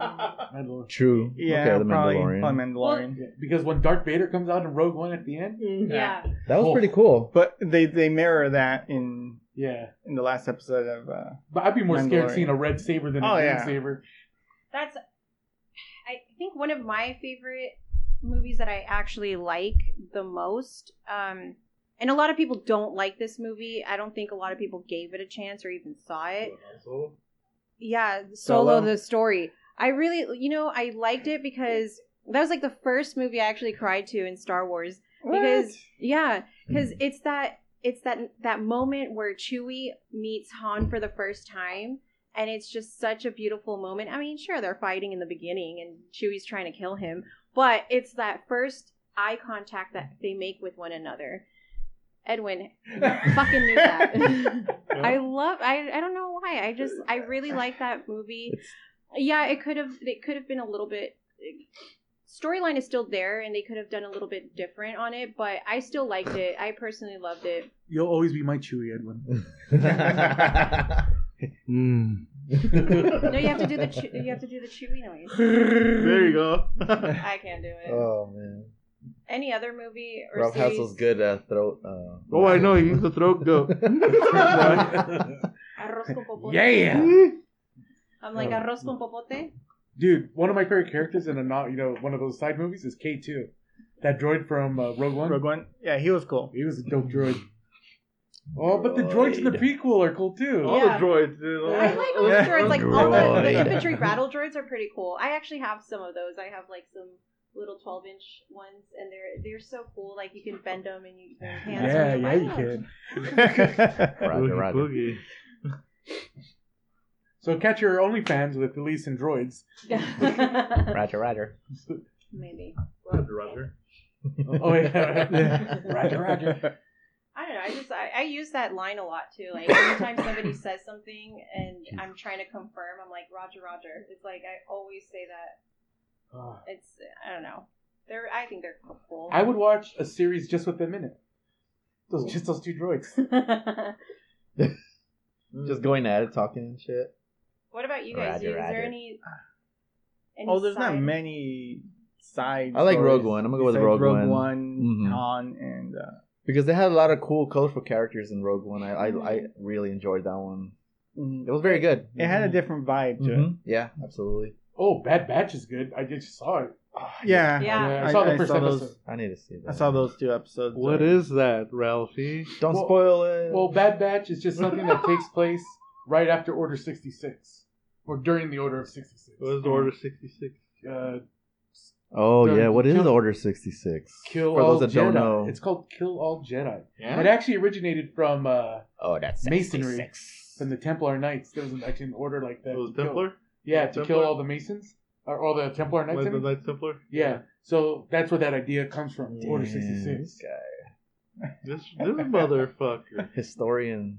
Mandalorian. True. Yeah, okay, the probably, Mandalorian. probably Mandalorian. Yeah, because when Darth Vader comes out in Rogue One at the end, Yeah. That was Oh. pretty cool. But they they mirror that in yeah. in the last episode of. Uh, But I'd be more scared Mandalorian. seeing a red saber than a Oh, green yeah. saber. That's I think one of my favorite movies that I actually like the most. Um and a lot of people don't like this movie. I don't think a lot of people gave it a chance or even saw it. Yeah, Solo, Solo? the story. I really, you know, I liked it because that was like the first movie I actually cried to in Star Wars. Because yeah, hmm. because it's that it's that that moment where Chewie meets Han for the first time, and it's just such a beautiful moment. I mean, sure, they're fighting in the beginning, and Chewie's trying to kill him, but it's that first eye contact that they make with one another. Edwin fucking knew that. I love. I I don't know why. I just I really like that movie. It's- Yeah, it could have. It could have been a little bit. Storyline is still there, and they could have done a little bit different on it. But I still liked it. I personally loved it. You'll always be my Chewie Edwin. mm. No, you have to do the chew- you have to do the Chewie noise. there you go. I can't do it. oh man. Any other movie or Ralph series? Hassel's good at throat. Uh, Oh, I know. He's the throat goat. Arroz con popote. yeah, I'm like Oh. arroz con popote. dude. One of my favorite characters in a not you know one of those side movies is K two, that droid from uh, Rogue One. Rogue One. Yeah, he was cool. He was a dope droid. Oh, but the droids in the prequel are cool too. All Yeah. the droids, dude. I like all the droids. Like all the, the infantry battle droids are pretty cool. I actually have some of those. I have like some little 12 inch ones, and they're they're so cool. Like you can bend them and you their hands. Yeah, yeah, you can. Roger, Roger. Boogie. So catch your OnlyFans with Elisse and droids. Roger, Roger. Maybe. Roger, Roger. Oh yeah, Roger, Roger. I don't know. I just I, I use that line a lot too. Like anytime somebody says something and I'm trying to confirm, I'm like Roger, Roger. It's like I always say that. Oh. It's I don't know. They're I think they're cool. I would watch a series just with them in it. Those just those two droids. Just going at it, talking and shit. What about you guys? Roger, Is there Roger. any? any oh, there's not many sides. I like Rogue One. I'm gonna go with Rogue Rogue One. One, Mhm. Han, and uh, Because they had a lot of cool, colorful characters in Rogue One. I, I, Mhm. I really enjoyed that one. mhm. It was very good. it had a different vibe to it. Mhm. Yeah, absolutely. Oh, Bad Batch is good. I just saw it. Yeah, Yeah. I saw the I first saw episode. those- I need to see that. I saw those two episodes. What is that, Ralphie? Don't Well- spoil it. Well, Bad Batch is just something that takes place right after Order sixty six, or during the Order of sixty six. What is the Order 66? Uh, oh the- yeah, what is kill- Order sixty six? kill For all those that Jedi. don't know. It's called Kill All Jedi. Yeah. It actually originated from uh, Oh, that's Masonry. from the Templar Knights. There was actually an order like that. It was to kill- Templar? Yeah, to Templar? kill all the Masons or all the Templar Knights. Like the mean. Knight Templar? Yeah, so that's where that idea comes from. Order Damn, sixty this guy. This, this motherfucker. Historian.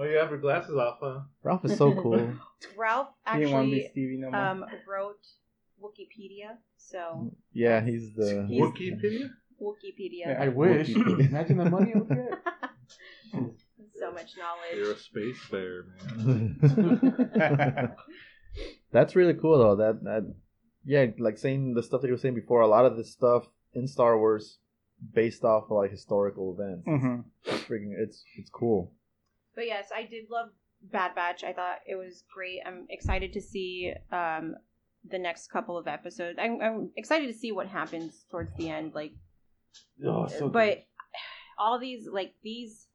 Oh, you have your glasses off, huh? Ralph is so cool. Ralph He want to be actually Stevie no more. um, wrote Wikipedia, so yeah, he's the. He's- Wikipedia? Wikipedia, I wish. Wikipedia. Imagine the money I would get. so much knowledge. You're a knowledge. space bear, man. That's really cool though. That that yeah, like saying the stuff that you were saying before. A lot of this stuff in Star Wars based off of like historical events. Mhm. It's freaking. It's it's cool. But yes, I did love Bad Batch. I thought it was great. I'm excited to see um, the next couple of episodes. I'm, I'm excited to see what happens towards the end. Like, Oh, so good. but all these like these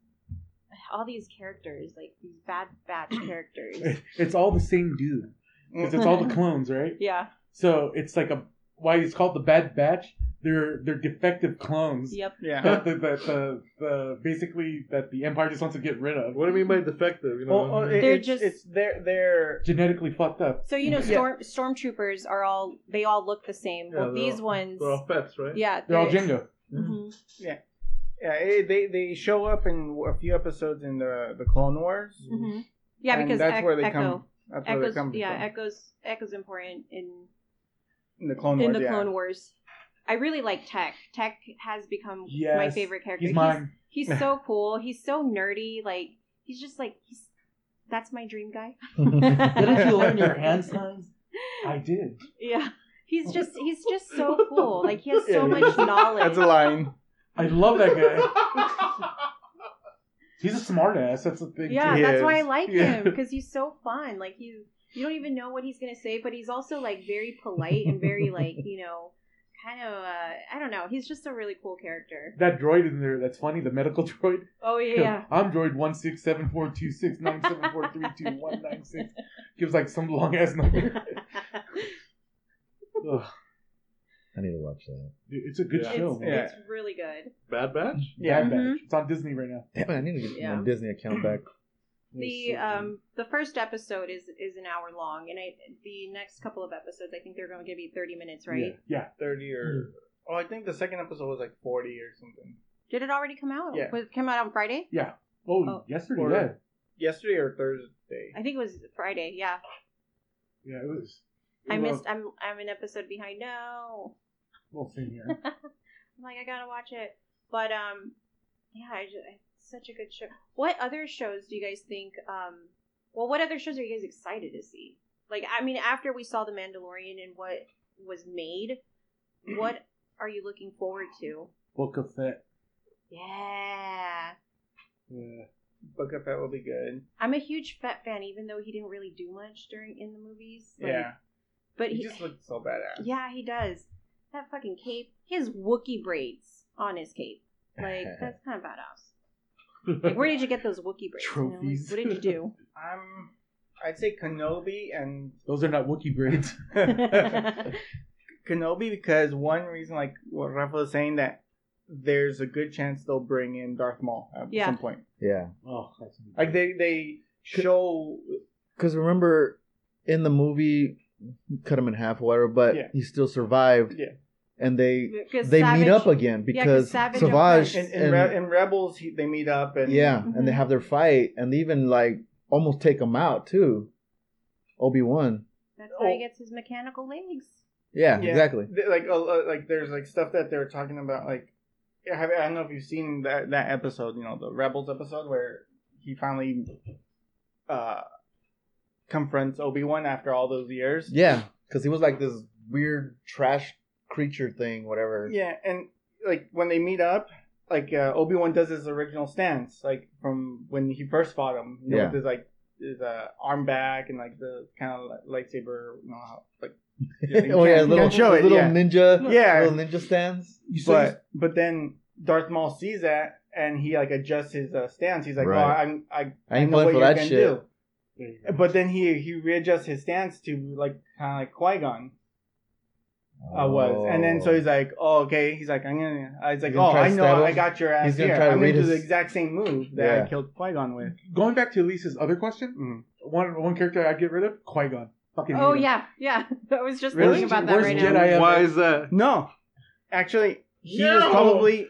all these characters, like these Bad Batch characters. it's all the same dude because it's all the clones, right? yeah. So it's like a why it's called the Bad Batch. They're they're defective clones. Yep. Yeah. That the, the, the, the basically that the Empire just wants to get rid of. What do you mean by defective? You know, Oh, oh, it- They're it's, just- it's they're they're Genetically fucked up. So you know, Yeah. storm stormtroopers are all they all look the same. Yeah, well, these all- ones, they're all pets, right? yeah, They're all they- Jango. Mhm. yeah it, they they show up in a few episodes in the the Clone Wars. Mm-hmm. Yeah, because that's Ec- where they Echo, come. That's where they come yeah, from. Echo's Echo's important in in the Clone in Wars. the yeah. Clone Wars. I really like Tech. Tech has become my favorite character. He's mine. He's, he's so cool. He's so nerdy. Like he's just like he's. That's my dream guy. Didn't you learn your hand signs? I did. Yeah, he's just he's just so cool. Like he has so Yeah, much knowledge. That's a line. I love that guy. He's a smartass. That's the thing. Yeah, He that's why I like Yeah. him because he's so fun. Like he's you don't even know what he's gonna say, but he's also like very polite and very like you know kind of uh, I don't know. He's just a really cool character. That droid in there, that's funny, the medical droid. Oh yeah, I'm droid one six seven four two six nine seven four three two one nine six. Gives like some long ass number. Ugh, I need to watch that. dude, it's a good Yeah. show, it's, man. Yeah. it's really good. Bad Batch? Yeah. Bad Batch. Mhm. It's on Disney right now. Damn it! I need to get Yeah. my Disney account back. The um the first episode is is an hour long, and I the next couple of episodes I think they're going to be thirty minutes, right? Yeah. Thirty or oh, I think the second episode was like forty or something. Did it already come out? Yeah. Was it come out on Friday? yeah. Oh, Oh. yesterday, Or- yeah. Yesterday or Thursday. I think it was Friday. Yeah, Yeah, it was. it I was missed. I'm I'm an episode behind. No. Well, same here. I'm like, I gotta watch it. But um, yeah, I just, it's such a good show. What other shows do you guys think? Um, well, what other shows are you guys excited to see? Like, I mean, after we saw The Mandalorian and what was made, what are you looking forward to? Book of Fett. Yeah. Yeah. Book of Fett will be good. I'm a huge Fett fan, even though he didn't really do much during in the movies. Like, yeah, But he he, just looks so badass. yeah, he does. That fucking cape. His Wookiee braids on his cape. Like that's kind of badass. Like, where did you get those Wookiee braids? You know, like, what did you do? I'm. I'd say Kenobi and Those are not Wookiee braids. Kenobi because one reason, like what Rafa was saying, that there's a good chance they'll bring in Darth Maul at Yeah. some point. Yeah, oh, that's Like they they show because remember in the movie, cut him in half, or whatever, but Yeah. he still survived. Yeah. And they Because they Savage- meet up again Yeah, 'cause because Savage and Savage Prince- in, in, Re- in Rebels he, they meet up and yeah, Mhm. and they have their fight, and they even like almost take him out too. Obi Wan. That's how he Oh. gets his mechanical legs. Yeah, Yeah. exactly. Like uh, like there's like stuff that they're talking about like I I don't know if you've seen that that episode you know the Rebels episode where he finally uh confronts Obi Wan after all those years. Yeah, because he was like this weird trash creature thing, whatever. Yeah, and like when they meet up, like uh, Obi Wan does his original stance, like from when he first fought him. You know, Yeah. with his like his uh, arm back and like the kind of lightsaber, you know, how, like you oh yeah, can't- little, can't show it, little yeah. ninja, Yeah. little ninja stands. You saw but but then Darth Maul sees that and he like adjusts his uh, stance. He's like, Right. "Oh, I'm I I ain't know what for you're that shit. do." There you go. But then he he readjusts his stance to like kind of like Qui Gon uh, was, and then so he's like, "Oh, okay." He's like, "I'm gonna." I was like, He's gonna "Oh, try I to know, stab I got your ass He's gonna here. try to I'm gonna read do his- the exact same move that Yeah. I killed Qui Gon with." Going back to Lisa's other question, Mhm. one one character I'd get rid of, Qui Gon. Fucking Oh hate him. yeah, yeah. I was just Really? thinking about that Worst right Jedi now. ever. Why is that? No, actually, he No! was probably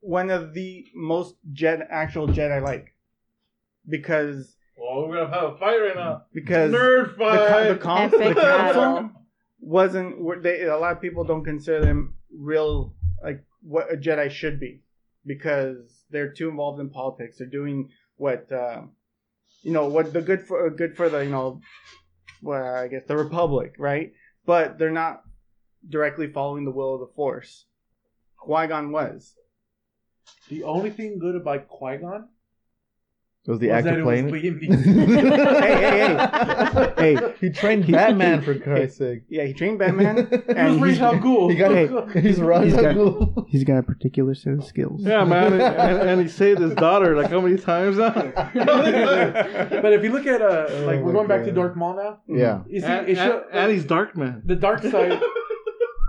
one of the most Jedi, actual Jedi like because Well, we're gonna have a fight right now. because Nerd the, co- the, fight. Epic the council battle. Wasn't they a lot of people don't consider them real like what a jedi should be because they're too involved in politics. They're doing what uh, you know what the good for good for the you know well i guess the republic right? But they're not directly following the will of the force. Qui-gon was. The only thing good about Qui Gon was the was actor that it was playing. Hey, hey, hey. Hey. he trained Batman for Christ's sake. yeah he trained batman He was And Ra's he's- al Ghul. He got Hey. He's Ra's He's al got- Ghul. he's got a particular set of skills Yeah, man, and, and, and he saved his daughter like how many times now? but if you look at uh, like Oh we're my going back to Dark Darth Maul now. Yeah. You see, and, it and, show, and he's dark man. the dark side.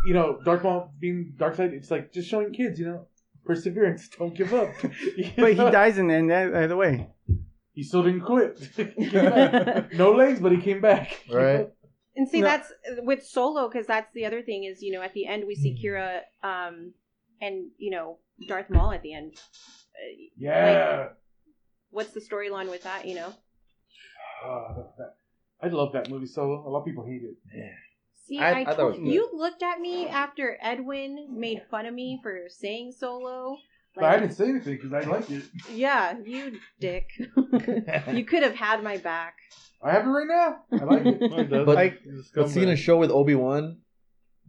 you know, Dark Maul being dark side. It's like just showing kids, you know, perseverance. Don't give up. You but he dies in the end either way He still didn't quit. He came back. no legs, but he came back. Right. And see, No. that's with Solo because that's the other thing is you know at the end we see Qi'ra, um, and you know Darth Maul at the end. Uh, Yeah. What's the storyline with that? You know. Oh, that- I love that movie Solo. A lot of people hate it. Yeah. See, I- I, I told was you looked at me after Edwin made fun of me for saying Solo. But I didn't say anything because I like it. Yeah, you dick. you could have had my back. I have it right now. I like it. No, he doesn't. But- He's a But seeing a show with Obi Wan,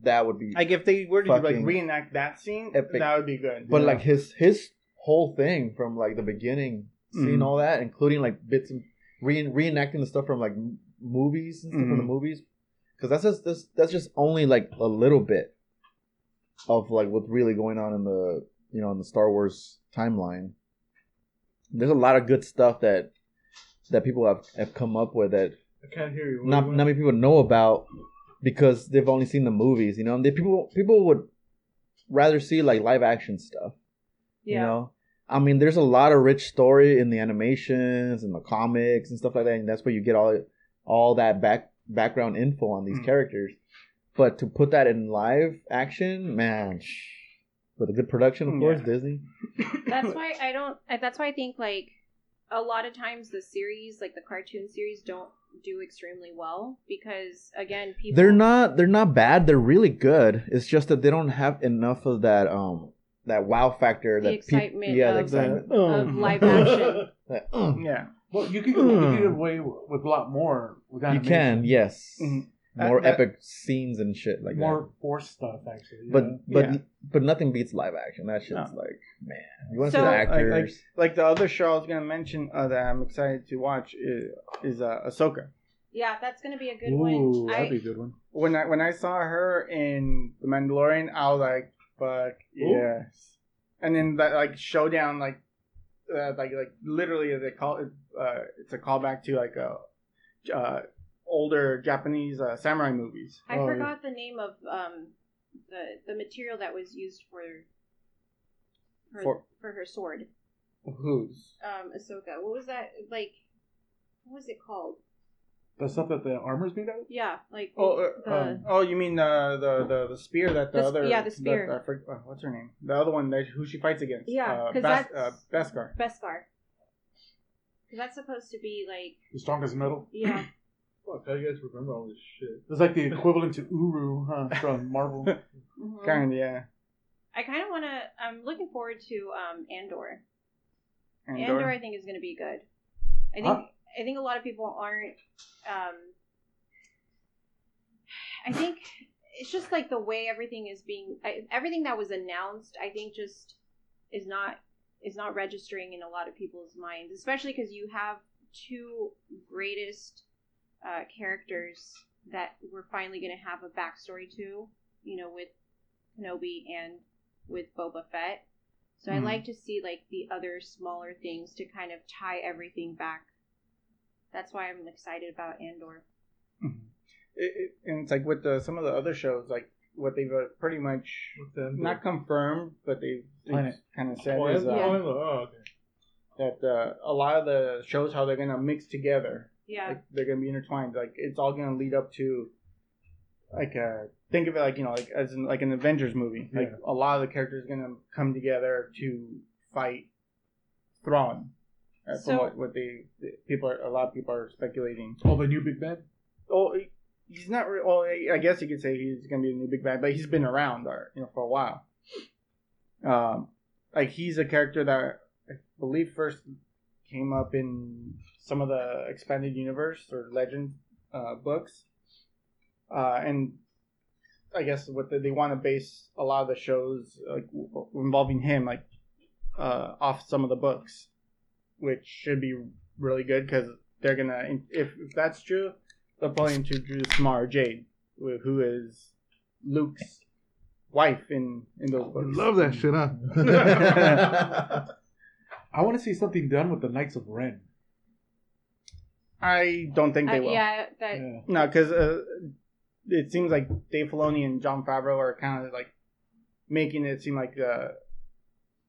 that would be. Like if they were to like reenact that scene, epic. that would be good. But Yeah. like his his whole thing from like the beginning, seeing Mhm. all that, including like bits and re- reenacting the stuff from like movies and stuff from the Mhm. movies, because that's just that's, that's just only like a little bit of like what's really going on in the you know in the Star Wars timeline. There's a lot of good stuff that that people have, have come up with that I can't hear you. not not many people know about because they've only seen the movies. You know, and they, people people would rather see like live action stuff. Yeah. You know, I mean, there's a lot of rich story in the animations and the comics and stuff like that, and that's where you get all all that back background info on these Mhm. characters. But to put that in live action, man, shh, with a good production, of Yeah. course, Disney. that's why I don't. That's why I think like a lot of times the series, like the cartoon series, don't do extremely well because again, people They're not they're not bad. They're really good. It's just that they don't have enough of that um that wow factor. The that peop- excitement yeah, the of- excitement. of live action. That, mm. yeah. Well, you can you can get away with a lot more with You can, yes. Mhm. more that- epic scenes and shit like more that. force stuff actually. But yeah. but Yeah. but nothing beats live action. That shit's No. like man, you want to So- see the Like- like, actors? like like the other show I was gonna mention uh, that I'm excited to watch is, is uh, Ahsoka. Yeah, that's gonna be a good Ooh, one. that'd I, be a good one. When I when I saw her in The Mandalorian, I was like, "Fuck yes!" And then that like showdown, like uh, like like literally they call it. Uh, it's a callback to like a uh, older Japanese uh, samurai movies. I Oh, yeah. forgot the name of um the the material that was used for for, For- for her sword. Who's Um, Ahsoka. What was that like? What was it called? The stuff that the armor's made out of? Yeah, like Oh, uh, the um, oh, you mean the the the, the spear that the, The other yeah, the spear. that- I for- uh, what's her name? The other one that who she fights against? Yeah, uh, 'cause Bas- that's- uh, Beskar. Beskar. Because that's supposed to be like The strongest metal. yeah. Fuck, how you guys remember all this shit? It's like the equivalent to Uru, huh, from Marvel. Mhm. Kind of yeah. I kind of want to. I'm looking forward to um Andor. Andor. Andor, I think, is going to be good. I think Huh? I think a lot of people aren't. Um, I think it's just like the way everything is being. I, everything that was announced, I think, just is not is not registering in a lot of people's minds, especially because you have two greatest uh, characters that we're finally going to have a backstory to. You know, with Kenobi and with Boba Fett. So I Mhm. like to see like the other smaller things to kind of tie everything back. That's why I'm excited about Andor. It, it, and it's like with the some of the other shows, like what they've uh, pretty much What's not confirmed, but they've, Planet. kind of said Oh, is, uh, Yeah. oh, okay. that uh, a lot of the shows how they're gonna mix together, Yeah. like they're gonna be intertwined. Like it's all gonna lead up to like uh think of it like you know like as in like an Avengers movie. Like a lot of the characters gonna come together to fight Thrawn. Uh, from So- what, what they the people are a lot of people are speculating. Oh, the new Big Bad? Oh, he's not. Re- well, I I guess you could say he's gonna be the new big bad, but he's been around, or you know, for a while. Um, like he's a character that I believe first came up in some of the expanded universe or legend uh, books, uh, and I guess what the, they want to base a lot of the shows like w- involving him, like uh, off some of the books, which should be really good because they're gonna if, if that's true they'll probably introduce Mara Jade, who is Luke's wife in in those books. Love that shit, huh? I want to see something done with the Knights of Ren. I don't think they Uh, will. yeah. That. Yeah. No, because uh, it seems like Dave Filoni and Jon Favreau are kind of like making it seem like uh,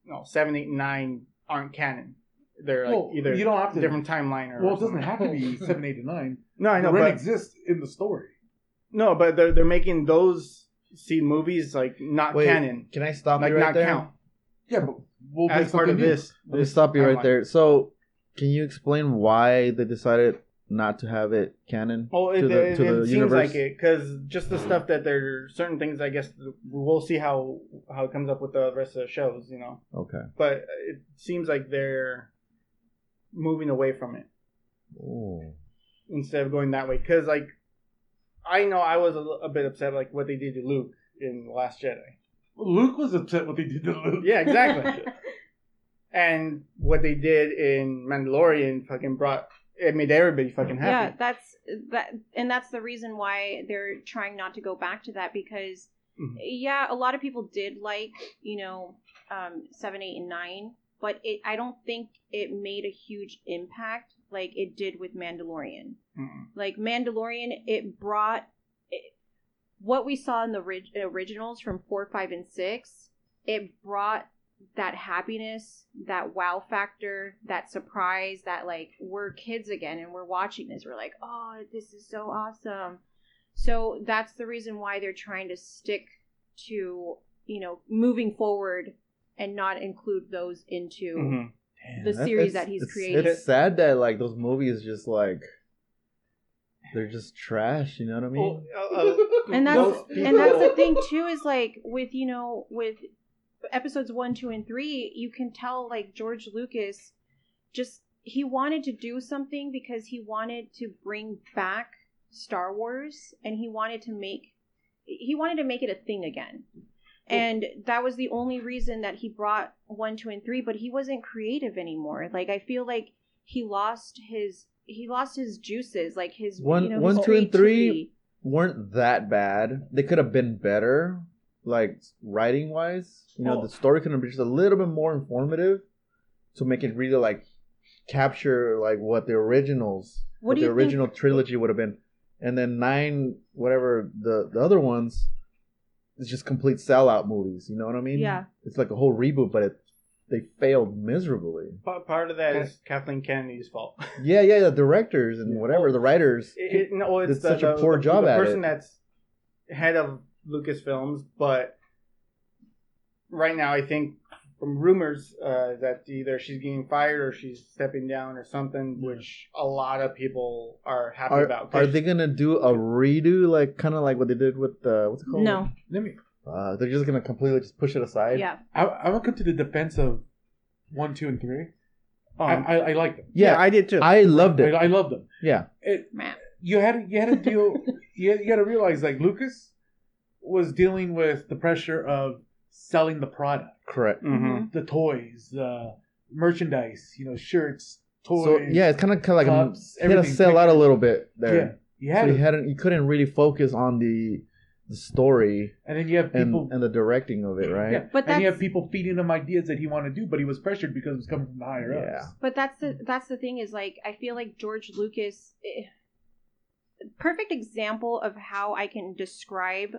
no seven, eight, and nine aren't canon. They're like Well, either you don't have to- different timeline or Well, it doesn't have to be 7, 8, and 9. No, I know, Ren but exists in the story. no, but they're they're making those see movies like not Wait, canon, Can I stop like you right not there? count Yeah, but we'll as make part of this. Let me this stop you right timeline. there. So, can you explain why they decided not to have it canon Well, it, to the it, to it the seems universe? like it because just the stuff that there are certain things. I guess we'll see how how it comes up with the rest of the shows, you know. Okay. But it seems like they're moving away from it Oh. instead of going that way. Because like I know I was a, a bit upset like what they did to Luke in the Last Jedi. Luke was upset what they did to Luke. Yeah, exactly. and what they did in Mandalorian fucking brought it made everybody fucking happy. Yeah, that's that, and that's the reason why they're trying not to go back to that because, Mhm. yeah, a lot of people did like you know um, seven, eight, and nine, but it I don't think it made a huge impact like it did with Mandalorian. Mm. Like Mandalorian, it brought it, what we saw in the ori- originals from four, five, and six. It brought that happiness, that wow factor, that surprise, that like we're kids again and we're watching this. We're like, oh, this is so awesome. So that's the reason why they're trying to stick to, you know, moving forward and not include those into. Mhm. Damn, The that- series that he's it's- created. It's sad that like those movies just like they're just trash. You know what I mean? Well, uh, uh, and that's and that's the thing too is like with you know with episodes one two and three you can tell like george lucas just he wanted to do something because he wanted to bring back Star Wars and he wanted to make he wanted to make it a thing again. And that was the only reason that he brought 1, 2 and 3, but he wasn't creative anymore. Like I feel like he lost his he lost his juices, like his One- you know, one, his two, and three- creativity. weren't that bad. They could have been better, like writing wise. You know, Well- the story could have been just a little bit more informative to make it really like capture like what the originals, What do the you think- original trilogy would have been. And then nine, whatever the the other ones, it's just complete sellout movies. You know what I mean? Yeah. It's like a whole reboot, but it they failed miserably. Part of that is Kathleen Kennedy's fault. Yeah, yeah, the directors and whatever the writers. It, it, no, it's Did the, such a poor the- job the at person it. that's head of Lucasfilms, but right now I think from rumors uh, that either she's getting fired or she's stepping down or something, which a lot of people are happy Are, about. are they gonna do a redo, like kind of like what they did with uh, what's it called? No. Let me. Uh, they're just gonna completely just push it aside. Yeah. I, I will come to the defense of one, two, and three. I, Um, I, I like them. yeah, yeah, I did too. I loved it. I loved them. Yeah, It, Man. you had to, you had to deal. you, you got to realize like Lucas was dealing with the pressure of selling the product, correct. Mhm. the toys, uh, merchandise. You know, shirts, toys. So yeah, it's kind of kind of like a, cups, he had to sell out a little bit yeah. there. You had so to. he hadn't, he couldn't really focus on the the story and then you have people. and and the directing of it, right? yeah, But and you have people feeding him ideas that he wanted to do, but he was pressured because it was coming from the higher Yeah. ups. But that's the that's the thing is like I feel like George Lucas eh, perfect example of how I can describe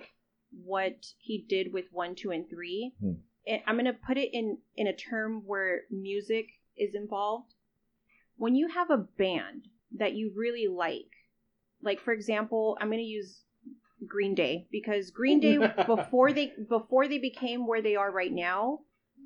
what he did with 1 2 and 3. Hmm. And I'm going to put it in in a term where music is involved. When you have a band that you really like, like for example, I'm going to use Green Day because Green Day before they before they became where they are right now,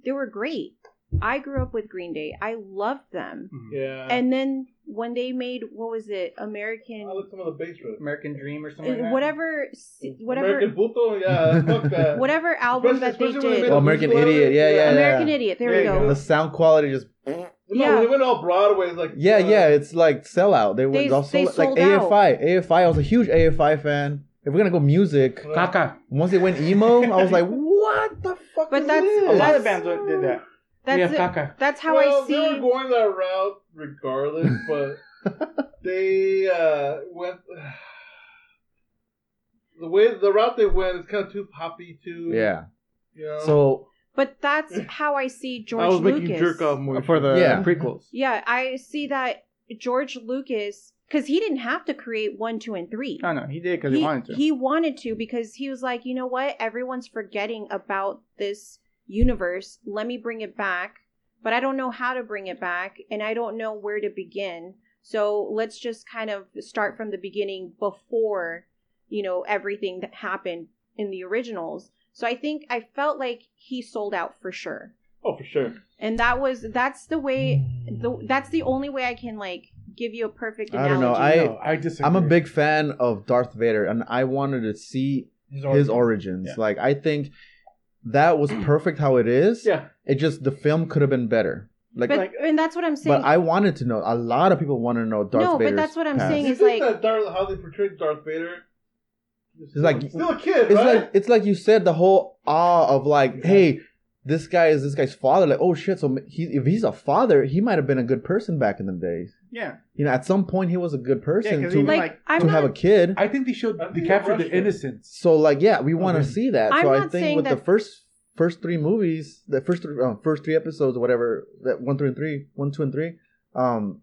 they were great. I grew up with Green Day. I loved them. Mm-hmm. Yeah. And then when they made what was it, American, I like some of the bass riffs. American Dream or something. Uh, like that? whatever, mm. whatever, American Puto, yeah, fuck that. whatever album that they Especially when did, made Oh, American Idiot, yeah, of it. yeah, American Idiot. There, There we go. go. The sound quality just No, Yeah. they went all Broadway, it's like yeah, uh, yeah. It's like sellout. They were They- also they like sold out. AFI. AFI. I was a huge AFI fan. If we're gonna go music, Kaka. once they went emo, I was like, what the fuck? But is that's- this? a lot that's- of bands did that. That's yeah, it. Kaka. That's how well, I see. They were see. going that route regardless, but they uh, went the way the route they went is kind of too poppy, too. yeah. You know? So But that's how I see George I was Lucas. making jerk off movies for the Yeah. prequels. Yeah, I see that George Lucas because he didn't have to create one, two, and three. No, no, he did because he, wanted to. He wanted to because he was like, you know what? Everyone's forgetting about this universe. Let me bring it back. But I don't know how to bring it back, and I don't know where to begin. So let's just kind of start from the beginning before, you know, everything that happened in the originals. So I think I felt like he sold out for sure. oh, for sure. And that was that's the way the that's the only way I can like give you a perfect I don't know, I- no, I disagree. I'm a big fan of Darth Vader, and I wanted to see his origins. Yeah. Like I think that was perfect how it is. Yeah. It just the film could have been better. Like, but but, and that's what I'm saying. But I wanted to know. A lot of people want to know Darth No, but that's what I'm past. saying You is like- that Darth, how they portrayed Darth Vader? It's like- still a kid, It's right? like it's like you said the whole awe of like, hey, this guy is this guy's father. Like, oh shit, so he if he's a father, he might have been a good person back in the days. Yeah, You know, at some point he was a good person because to even like, like, I'm to not have a kid. I think they showed I they think captured the rushed it. innocence. So like, yeah, we want to Okay. see that. I'm so I not think saying with the that- first first three movies, the first three, uh, first three episodes or whatever, that one, three, and three, one, two, and three, um,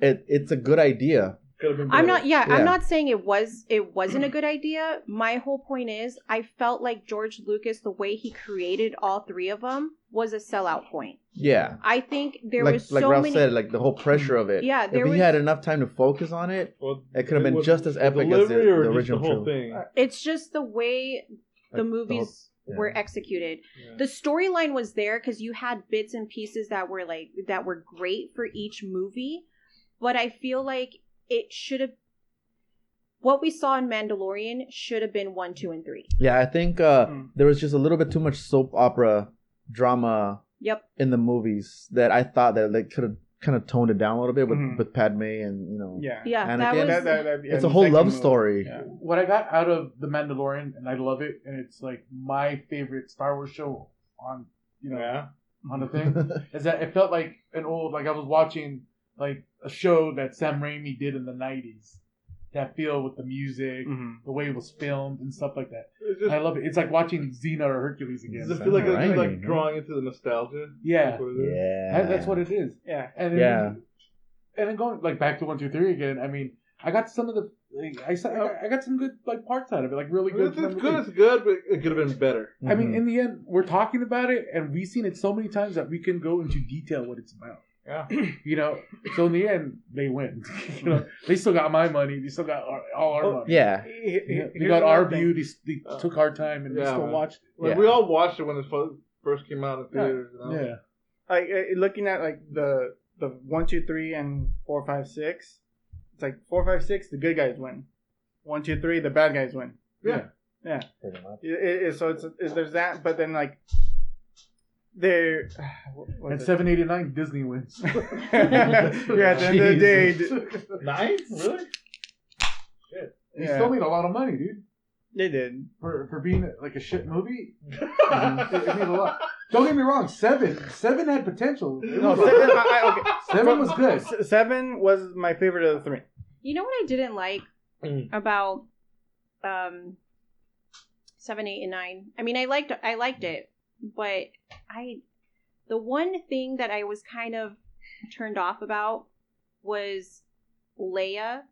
it it's a good idea. Could have been I'm better. not yeah, Yeah. I'm not saying it was it wasn't a good idea. My whole point is I felt like George Lucas the way he created all three of them was a sellout point. Yeah, I think there like was like so Ralph many said, like the whole pressure of it. Yeah, if there he was- had enough time to focus on it, Well, It could have been was just as the epic as the- or the original The whole thing. it's just the way the Like, movies whole- were executed. Yeah. The storyline was there because you had bits and pieces that were like that were great for each movie, but I feel like it should have. What we saw in Mandalorian should have been one, two, and three. Yeah, I think uh, Mm. there was just a little bit too much soap opera drama Yep. in the movies that I thought that they could have kind of toned it down a little bit with Mhm. with Padme and you know. Yeah. Yeah, that Anakin? was. That- that- that- yeah, It's a whole love movie. story. Yeah. what I got out of the Mandalorian, and I love it, and it's like my favorite Star Wars show on you know Yeah. on the thing is that it felt like an old like I was watching like a show that Sam Raimi did in the '90s. That feel with the music, Mhm. the way it was filmed, and stuff like that. Just, I love it. It's like watching Xena or Hercules again. does it feel like it's Right. like drawing into the nostalgia? Yeah. That's what it is. Yeah. That- that's what it is. Yeah. And then, Yeah. And then going like back to one, two, three again. I mean, I got some of the. Like, I saw, I got- some good like parts out of it, like really good. It's, it's good. It's good, but it could have been better. I mean, Mhm. in the end, we're talking about it, and we've seen it so many times that we can go into detail what it's about. Yeah. You know, so in the end, they win. you know, they still got my money. They still got our, all our Oh, money. yeah. He- he- Yeah, they got our thing. view. They, they Uh, took our time, and we yeah, still man. watched. Like, Yeah. We all watched it when it first came out in theaters. You know? Yeah, like uh, looking at like the the one two three and four five six it's like four five six the good guys win one two three the bad guys win Yeah. yeah It- it- it- so it's, it- there's that but then like there what and was it? seven eighty nine Disney wins. yeah at the end of the day d- Nine? Really? They Yeah. still made a lot of money, dude, they did for for being like a shit movie. it, it made a lot. Don't get me wrong. Seven, seven had potential. It no was- seven, I, I, okay. seven was good. S- seven was my favorite of the three You know what I didn't like Mm. about um seven, eight, and nine. I mean, I liked I liked it, but I the one thing that I was kind of turned off about was Leia,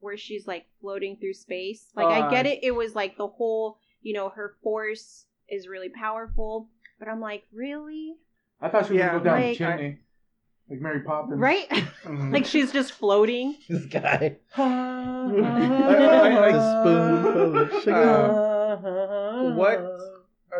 where she's like floating through space. Like I Uh, get it, it was like the whole you know her force is really powerful, but I'm like really I thought she was Yeah, gonna go down the like- chimney, like Mary Poppins. right? Mhm. like she's just floating. This guy. like- It's a spoonful of sugar. Uh, what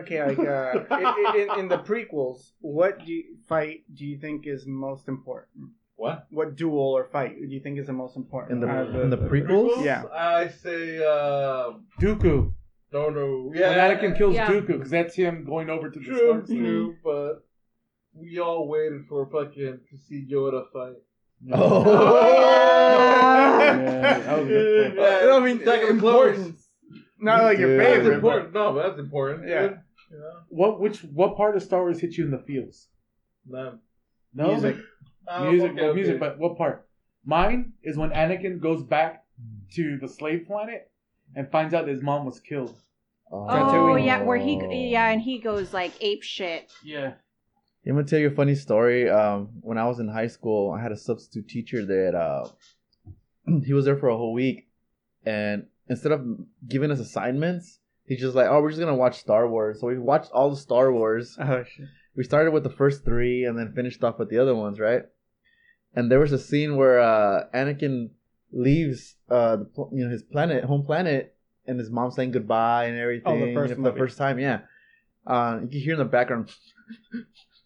okay like uh in, in, in the prequels what do you fight do you think is most important What? what duel or fight do you think is the most important in the out of in the prequels. Yeah. I say, uh, Dooku. no, no. When Yeah. Anakin kills Yeah. Dooku, because that's him going over to the True, Star Destroyer. true, but we all waited for fucking to see Yoda fight. Oh. Yeah, that was good point. I mean, Second important. Not like your Dude. That's favorite. important. No, but that's important. Yeah. Dude. You know? What which what part of Star Wars hit you in the feels? None. No Music. Um, music, okay, well, okay. music. But what part? Mine is when Anakin goes back to the slave planet and finds out his mom was killed. Oh Tatooine. yeah, where he yeah, and he goes like ape shit. Yeah. I'm gonna tell you a funny story. Um, when I was in high school, I had a substitute teacher that uh, he was there for a whole week, and instead of giving us assignments, he's just like, "Oh, we're just gonna watch Star Wars." So we watched all the Star Wars. Oh, shit. We started with the first three, and then finished off with the other ones, right? And there was a scene where uh, Anakin leaves, uh, the, pl- you know, his planet, home planet, and his mom saying goodbye and everything. Oh, the you first know, the first time, yeah. Uh, you can hear in the background.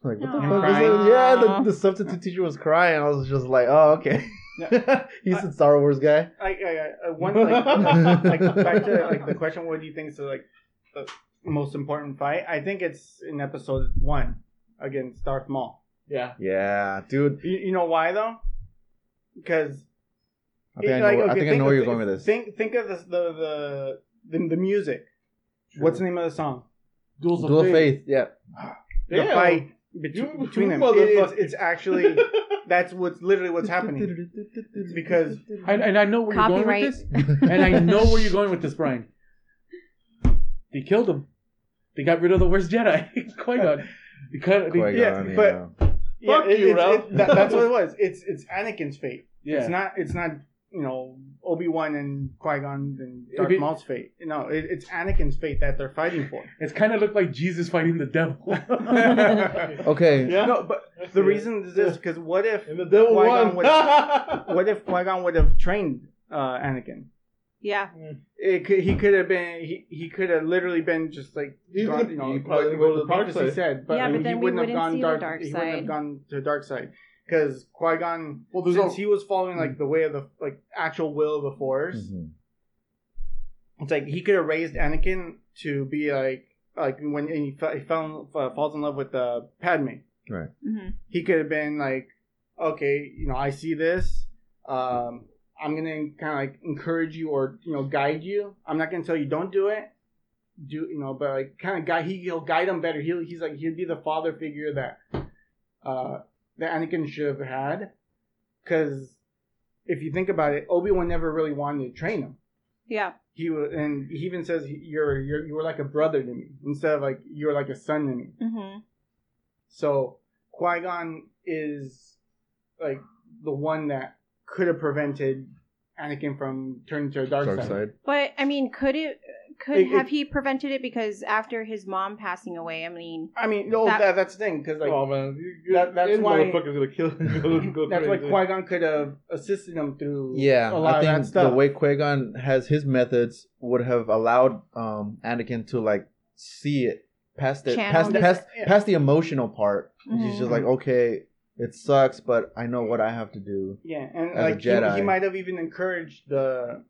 Like what the Aw. fuck is it? Yeah, the, the substitute teacher was crying. I was just like, oh okay. He's a Star Wars guy. I, I, I one like, like back to like the question. What do you think is like the most important fight? I think it's in episode one against Darth Maul. Yeah. Yeah, dude. You, you know why though? Because I think, I know, I, think I know where you're going with this. Think think of this, the the the the music. What's the name of the song? Duels of Duel of Fate. Faith. Yeah. The Damn. fight bet- You- between you them. It- it's, it's actually that's what's literally what's happening. Because I, and I know where you're going with this. And I know where you're going with this, Brian. They killed him. They got rid of the worst Jedi, Qui Gon. Because Qui-Gon, yeah, yeah. but- yeah, Fuck it- you, it's- Ralph. it- that- that's what it was. It's it's Anakin's fate. yeah, It's not it's not you know Obi Wan and Qui Gon and Darth it- Maul's fate. No, it, it's Anakin's fate that they're fighting for. it's kind of looked like Jesus fighting the devil. Okay. Yeah. No, but the reason is this because what if And the devil Qui-Gon won. would- what if Qui Gon would have trained uh, Anakin? Yeah. It could, he could have been he, he could have literally been just like He's gone, you know he probably what, go to what the the dark prophecy side. said, but Yeah, but he then we wouldn't have wouldn't gone see the dark. dark he wouldn't have gone to the dark side because Qui Gon well, there's since a, he was following like the way of the like actual will of the Force. Mhm. It's like he could have raised Anakin to be like like when he, fe- he fell uh, falls in love with uh, Padme. Right. hmm He could have been like okay, you know, I see this. Um, I'm gonna kind of like encourage you or you know guide you. I'm not gonna tell you don't do it. Do you know? But like kind of guide. He, he'll guide him better. He'll he's like he'll be the father figure that uh that Anakin should have had. Because if you think about it, Obi Wan never really wanted to train him. Yeah. He was, and he even says you're you're you were like a brother to me instead of like you're like a son to me. Mm-hmm. So Qui Gon is like the one that could have prevented Anakin from turning to a dark, Dark side. side. But I mean, could it? Could It- it- have he prevented it because after his mom passing away? I mean, I mean, no, That- that, that's the thing because like oh man, you, you, that- that's why- motherfucker's gonna kill. go, go that's why crazy. Qui Gon could have assisted him through Yeah, a lot I of that think stuff. the way Qui-Gon has his methods would have allowed um, Anakin to like see it past it, Channel past this- past yeah. past the emotional part. Mhm. He's just like, okay, it sucks, but I know what I have to do. yeah, and as a like he, he might have even encouraged the,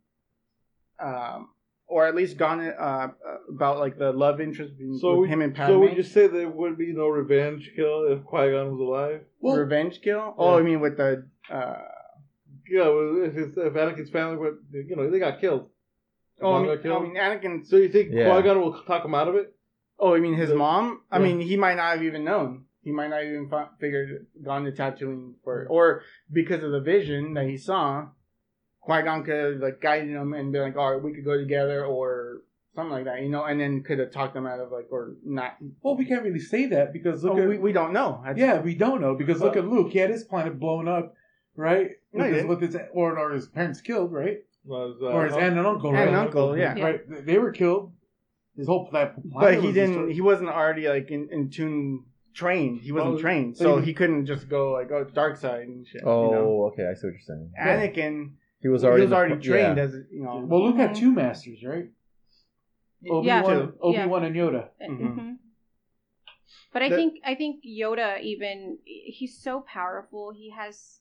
um, or at least gone uh, about like the love interest between So with would, him and Padme. so would you say there would be no revenge kill if Qui Gon was alive? Well, revenge kill? Oh, I mean with the uh, Yeah, well, if it's, if Anakin's family were, you know, they got killed. oh, I mean, got killed. I mean Anakin so you think Yeah. Qui Gon will talk him out of it? Oh, I mean his The- mom. I yeah. mean, he might not have even known. He might not even fi- figured gone to Tatooine for, or because of the vision that he saw, Qui Gon could have like guided him and been like, "All right, we could go together," or something like that, you know, and then could have talked them out of like, or not. well, we can't really say that because look Oh, at we, we don't know. That's- yeah, we don't know because look Well- at Luke. He had his planet blown up, right? No, With his, with his or, or his parents killed, right? Was, uh, or his aunt and uncle, Aunt right? and uncle, yeah. Yeah. Right, they were killed. His whole pla- planet. but he didn't. destroyed. He wasn't already like in, in tune trained. He wasn't Well, trained, so so he- he couldn't just go like, "Oh, dark side" and shit. Oh, you know? okay, I see what you're saying. Anakin, He was he already was in the already trained yeah. as you know. Well, Luke had two masters, right? Obi Yeah. Wan, Obi Yeah. Wan and Yoda. Mhm. Mhm. But I The- think I think Yoda even he's so powerful. He has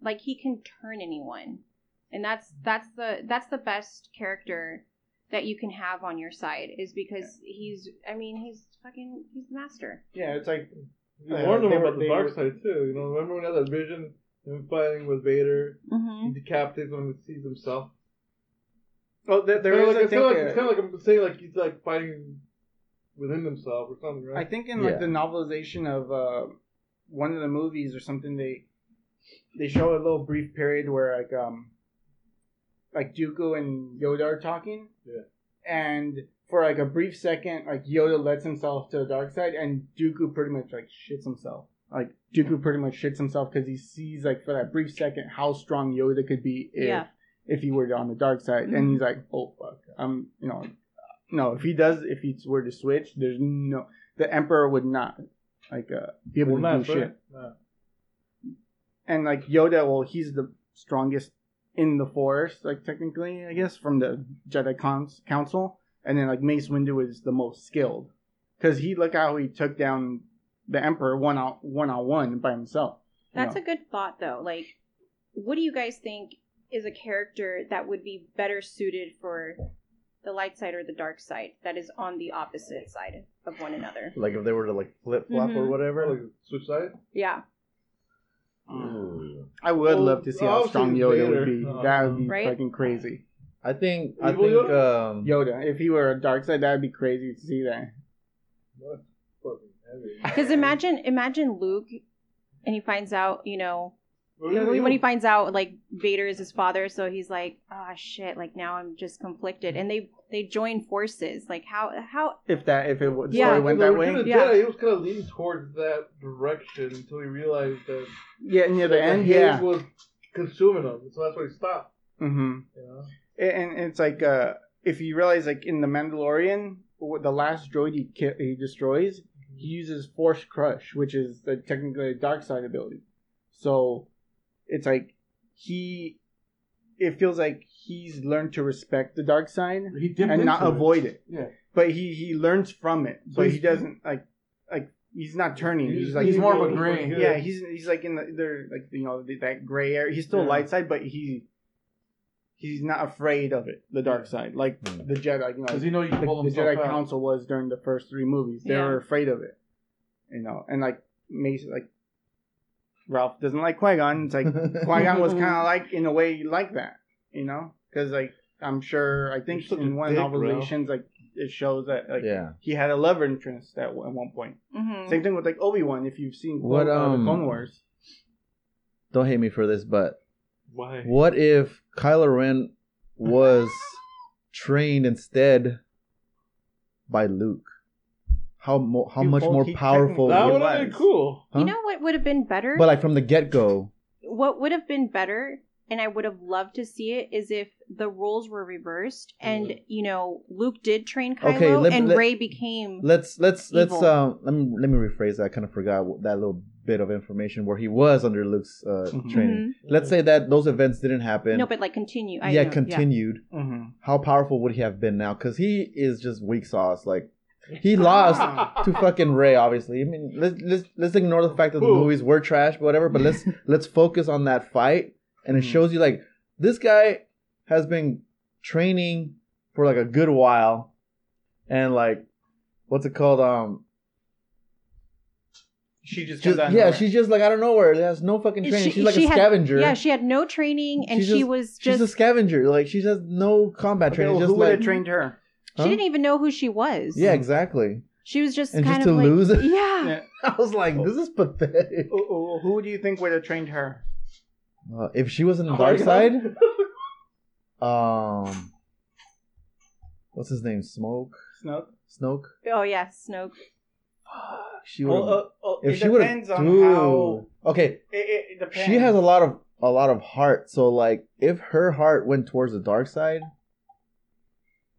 like he can turn anyone, and that's that's the that's the best character that you can have on your side is because he's I mean he's fucking he's the master. Yeah, it's like You Uh, warned him about the they dark side too. You know, remember when he had that vision him fighting with Vader? Mm-hmm. He decapitates him and sees himself. oh, they're, Kinda is like, it's kind of like, it's kind of like I'm saying like he's like fighting within himself or something, right? I think in like Yeah. the novelization of uh, one of the movies or something, they they show a little brief period where like um like Dooku and Yoda are talking. Yeah. And for like a brief second, like Yoda lets himself to the dark side, and Dooku pretty much like shits himself. Like Dooku pretty much shits himself because he sees like for that brief second how strong Yoda could be if Yeah. if he were on the dark side, and Mhm. he's like, oh fuck, I'm you know, no, if he does, if he were to switch, there's no the Emperor would not like uh, be able Well, to not do shit. No. And like Yoda, well, he's the strongest in the Force, like technically, I guess, from the Jedi Cons- Council. And then like Mace Windu is the most skilled because he look how he took down the Emperor one on one on one by himself. That's know? a good thought though. Like, what do you guys think is a character that would be better suited for the light side or the dark side that is on the opposite side of one another? Like if they were to like flip flop or Mhm. whatever. Like, switch sides. Yeah. Ooh. I would Well, love to see how obviously strong Yoda Vader, would be. uh, that would be Right? fucking crazy. I think I Evil think Yoda? um Yoda, if he were a dark side, that'd be crazy to see that. That's fucking heavy. Because imagine, imagine Luke, and he finds out, you know, Well, yeah, when he finds out like Vader is his father, so he's like, ah, shit, like now I'm just conflicted, and they they join forces. Like how how If that, if it would, Yeah. story went that way. of Yeah. Jedi, he was kind of leaning towards that direction until he realized that Yeah, near the that end, haze yeah. was consuming him, so that's why he stopped. hmm You know? And, and it's like, uh, if you realize, like in the Mandalorian, the last droid he ki- he destroys, he uses Force Crush, which is the technically a dark side ability. So it's like he, it feels like he's learned to respect the dark side and not it. avoid it. Yeah. But he he learns from it, So but he doesn't like like he's not turning. He's, He's- like he's more of a gray. yeah, he's he's like in the they're like you know that gray area. He's still Yeah. light side, but he he's not afraid of it, the dark side, like Hmm. the Jedi. You know, Because you know you the, can pull the Jedi out. Council was during the first three movies. They Yeah. were afraid of it, you know, and like Mace, like Ralph doesn't like Qui Gon. It's like Qui Gon was kind of like in a way like that, you know, because like I'm sure I think in one of the dick, Ralph. novelizations like it shows that like Yeah. he had a love interest at, at one point. Mhm. Same thing with like Obi Wan. If you've seen What, Clone, uh, um, the Clone Wars, Don't hate me for this, but Why? what if Kylo Ren was trained instead by Luke? How mo- how He- much well, more he powerful? That He would have been was. cool. Huh? You know what would have been better? But like from the get go. what would have been better and I would have loved to see it is if the roles were reversed and you know Luke did train Kylo Okay, let- and let- Rey became Let's let's let's um let me let me rephrase that. I kind of forgot that little bit of information where he was under Luke's uh, Mhm. training. Let's say that those events didn't happen. Mm-hmm. no, but like continue. I yeah, know, continued. mm-hmm. How powerful would he have been now? Because he is just weak sauce. Like he lost to fucking Rey. Obviously, I mean, let's let's let's ignore the fact that the Who? movies were trash, but whatever. But let's let's focus on that fight, and it Mhm. shows you like this guy has been training for like a good while, and like what's it called? Um, She just, just, comes out of yeah, nowhere. she's just like I don't know where. Has no fucking training. She- she's like she a had- scavenger. Yeah, she had no training and She's she just- was She's just a scavenger. Like she has no combat Okay, training. well, just who would have trained her? she didn't even know who she was. Yeah, exactly. She was just And kind just of to like lose? Yeah. Yeah. I was like, this is pathetic. Who- Who, who do you think would have trained her? Uh, if she was in the Oh dark side, um, what's his name? Smoke, Snoke. Snoke. Oh yeah, Snoke. She would. Well, uh, uh, if it she would depends have, on how. okay, It, it, it depends. she has a lot of a lot of heart. So like, if her heart went towards the dark side,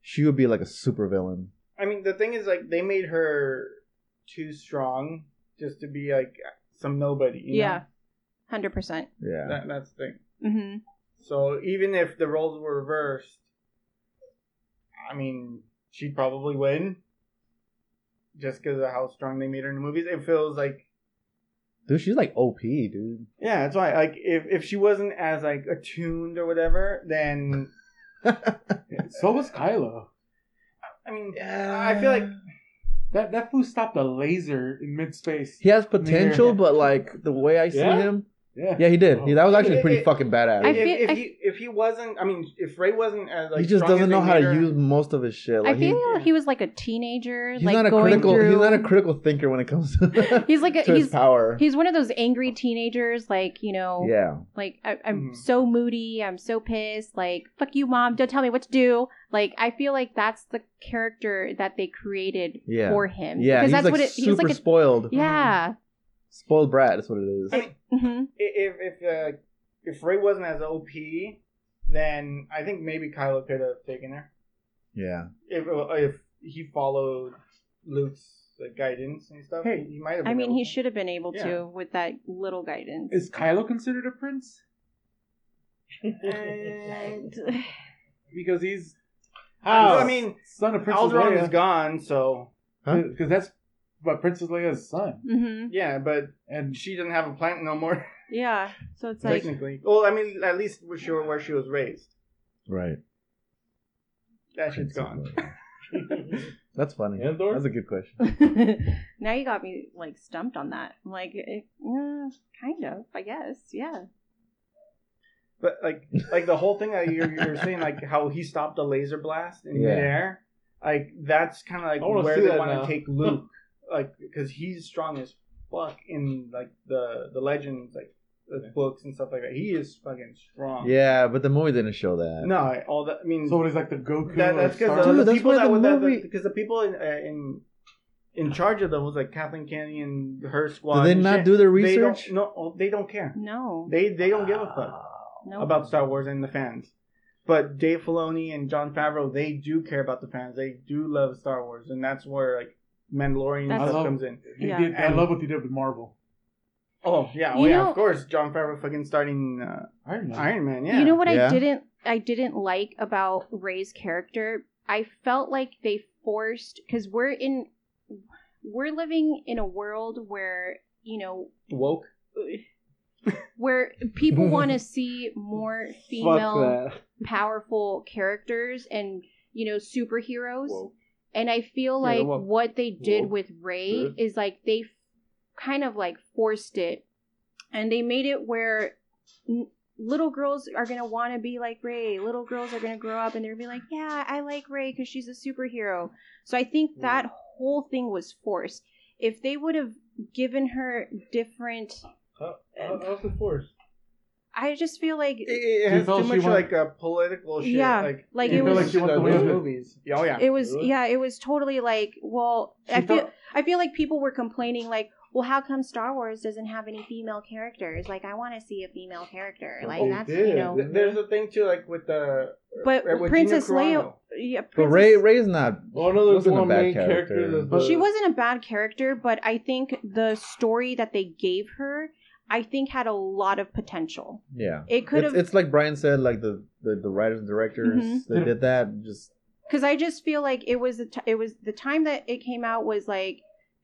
she would be like a super villain. I mean, the thing is, like, they made her too strong just to be like some nobody. you know? Yeah. Hundred percent. Yeah. That, that's the thing. Mm-hmm. So even if the roles were reversed, I mean, she'd probably win. Just because of how strong they made her in the movies, it feels like Dude, she's like OP, dude. yeah, that's why. Like if if she wasn't as like attuned or whatever, then So was Kylo. I mean, I feel like That that fool stopped a laser in mid space. he has potential, but like the way I see Yeah? him, Yeah. yeah, he did. He, that was actually It- pretty it- fucking badass. I if, feel- if I- he if he wasn't, I mean, if Rey wasn't as like he just doesn't they know how to use most of his shit. Like I feel he, he was like a teenager, he's like not a going critical. through. He's not a critical thinker when it comes to He's like a- to his he's- power. He's one of those angry teenagers, like you know, yeah, like I, I'm Mhm. so moody, I'm so pissed, like fuck you, mom, don't tell me what to do. Like I feel like that's the character that they created Yeah. for him. yeah. because He's that's like what it. super He's like a spoiled. yeah. Spoiled brat. That's what it is. I mean, hmm if if uh, if Rey wasn't as OP, then I think maybe Kylo could have taken her yeah. if if he followed Luke's like, guidance and stuff. Hey, he might have. I mean, he should have been able Yeah. to with that little guidance. Is Kylo considered a prince? And- Because he's How? I mean, son of Princess Alderaan Leia. is gone, so Huh? Because that's but Princess Leia's son, Mhm. yeah, but and she doesn't have a planet no more. Yeah. So it's like technically, well, I mean, at least we're sure where she was raised. Right. That shit's gone. That's funny. Andor? That's a good question. now you got me like stumped on that. I'm like, eh, yeah, kind of, I guess. Yeah. But like, like the whole thing that you're, you're saying, like how he stopped a laser blast in Yeah. midair, like that's kind of like where they want to take Luke, like because he's strong as fuck in like the the legends, like the books and stuff like that. He is fucking strong. Yeah, but the movie didn't show that. No, all that. I mean, so it is like the Goku. that, that's because Star the, Dude, the that's people why that the were that movie- because the people in uh, in in charge of them was like Kathleen Kennedy and her squad. Did they not shit. do their They research? no, they don't care. No. They they don't give a fuck. no. about Star Wars and the fans. But Dave Filoni and Jon Favreau, they do care about the fans. They do love Star Wars, and that's where like Mandalorian and That's- stuff love- comes in. He Yeah. did, I love what he did with Marvel. Oh yeah, You well, yeah, know- of course, Jon Favreau fucking starting uh, Iron Man. Iron Man. Yeah, You know what Yeah. I didn't I didn't like about Rey's character? I felt like they forced cuz we're in we're living in a world where, you know, woke. where people want to see more Fuck female that. powerful characters and, you know, superheroes. Whoa. And I feel Yeah, like well- what they did well, with Rey good. is like they f- kind of like forced it and they made it where n- little girls are gonna want to be like Rey. Little girls are gonna grow up and they're gonna be like, yeah, I like Rey because she's a superhero. So I think that whole thing was forced. If they would have given her different, How, how, how's it forced? I just feel like It, it has too much wanted- like uh, political shit. Yeah, like, like, it was- the- like she went the- the way of movies. Yeah, Oh yeah, it was Really? yeah it was totally like well She i feel felt- i feel like people were complaining like well how come star wars doesn't have any female characters like i want to see a female character like They that's you know There's a thing too, like with the but uh, with princess leia Carano. yeah But Rey Rey's not. Oh no, there's Wasn't one bad main character. character. But the- she wasn't a bad character but i think the story that they gave her i think had a lot of potential Yeah. it could have it's like Brian said, like the, the, the writers and directors Mhm. that did that. Just because I just feel like it was the t- it was the time that it came out was like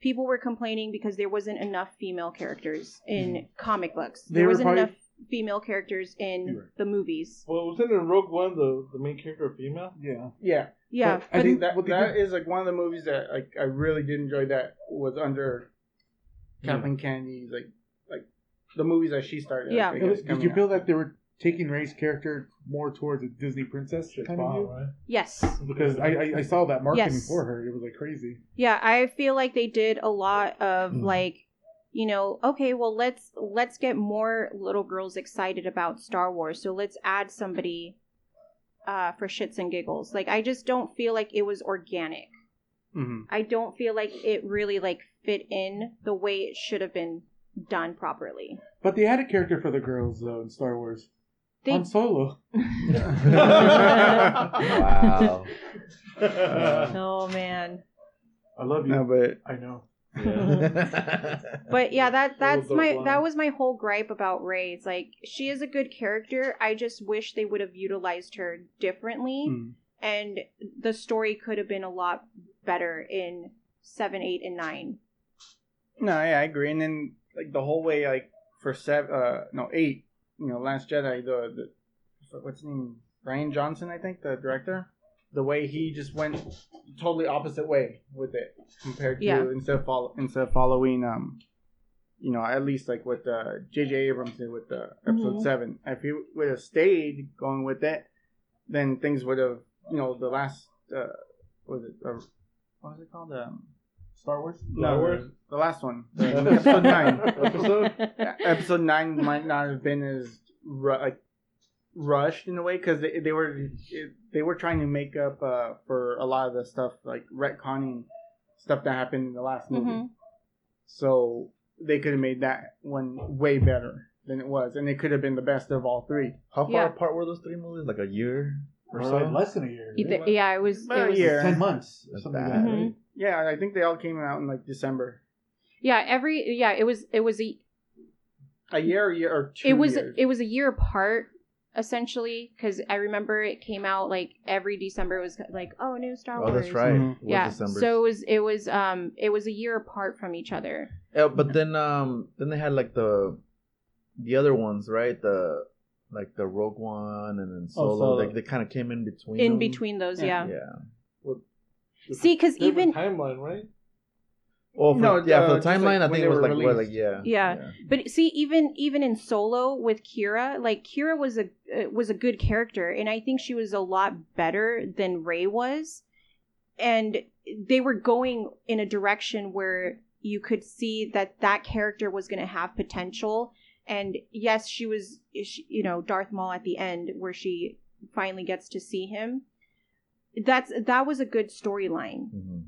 people were complaining because there wasn't enough female characters in comic books. They there wasn't probably- enough female characters in right. the movies. Well, wasn't in Rogue One the the main character a female? Yeah. Yeah, Yeah, But I think that what they that did- is like one of the movies that like I really did enjoy. That was under Kathleen Kennedy's like like the movies that she started. Yeah. I guess, was- did coming you out. feel that they were taking Rey's character more towards a Disney princess kind of view? right? yes, Because I, I, I saw that marketing Yes. for her. It was like crazy. yeah, I feel like they did a lot of Mm. like you know okay well let's let's get more little girls excited about star wars so let's add somebody uh for shits and giggles like i just don't feel like it was organic Mhm. I don't feel like it really like fit in the way it should have been done properly. But they had a character for the girls though in Star Wars. They Han Solo. wow. oh man. I love you. No, but I know. But yeah, that that's my dope that was my whole gripe about Rey. It's like she is a good character. I just wish they would have utilized her differently Mm. and the story could have been a lot better in 7, 8 and 9. no, yeah, I agree. And then like the whole way, like for seven, uh, no eight, you know, Last Jedi, the the what's his name, Rian Johnson, I think, the director. The way he just went totally opposite way with it compared to Yeah. instead of follow instead of following um you know at least like what uh, J.J. Abrams did with the episode Mhm. seven. If he would have stayed going with it, then things would have you know the last uh, was it uh, what was it called um, Star Wars. no Wars? the, the last one the, episode nine Episode? episode nine might not have been as ru- like rushed in a way because they, they were it, they were trying to make up uh, for a lot of the stuff like retconning stuff that happened in the last movie. Mhm. So they could have made that one way better than it was, and it could have been the best of all three. How far Yeah. apart were those three movies? Like a year or Or so? like less than a year. Either, yeah, it was, Well, it was yeah. Ten months. Or something like that. Mhm. Right? Yeah, I think they all came out in like December. Yeah, every yeah, it was it was a A year, or year or two. it was years. it was a year apart essentially because I remember it came out like every December it was like oh new Star Wars. Oh, that's right. Mhm. Yeah, December. so it was it was um it was a year apart from each other. Yeah, but then um then they had like the the other ones, right? The like the Rogue One and then Solo. Solo. They, they kind of came in between. In them. between those, Yeah. yeah. Yeah. See, because even timeline, right? Well, for, No, yeah, uh, for the just, like, timeline, I think it was like what, like released. yeah, Yeah. But see, even even in Solo with Qi'ra, like Qi'ra was a uh, was a good character, and I think she was a lot better than Rey was, and they were going in a direction where you could see that that character was going to have potential. And yes, she was, she, you know, Darth Maul at the end, where she finally gets to see him. That's that was a good storyline Mhm.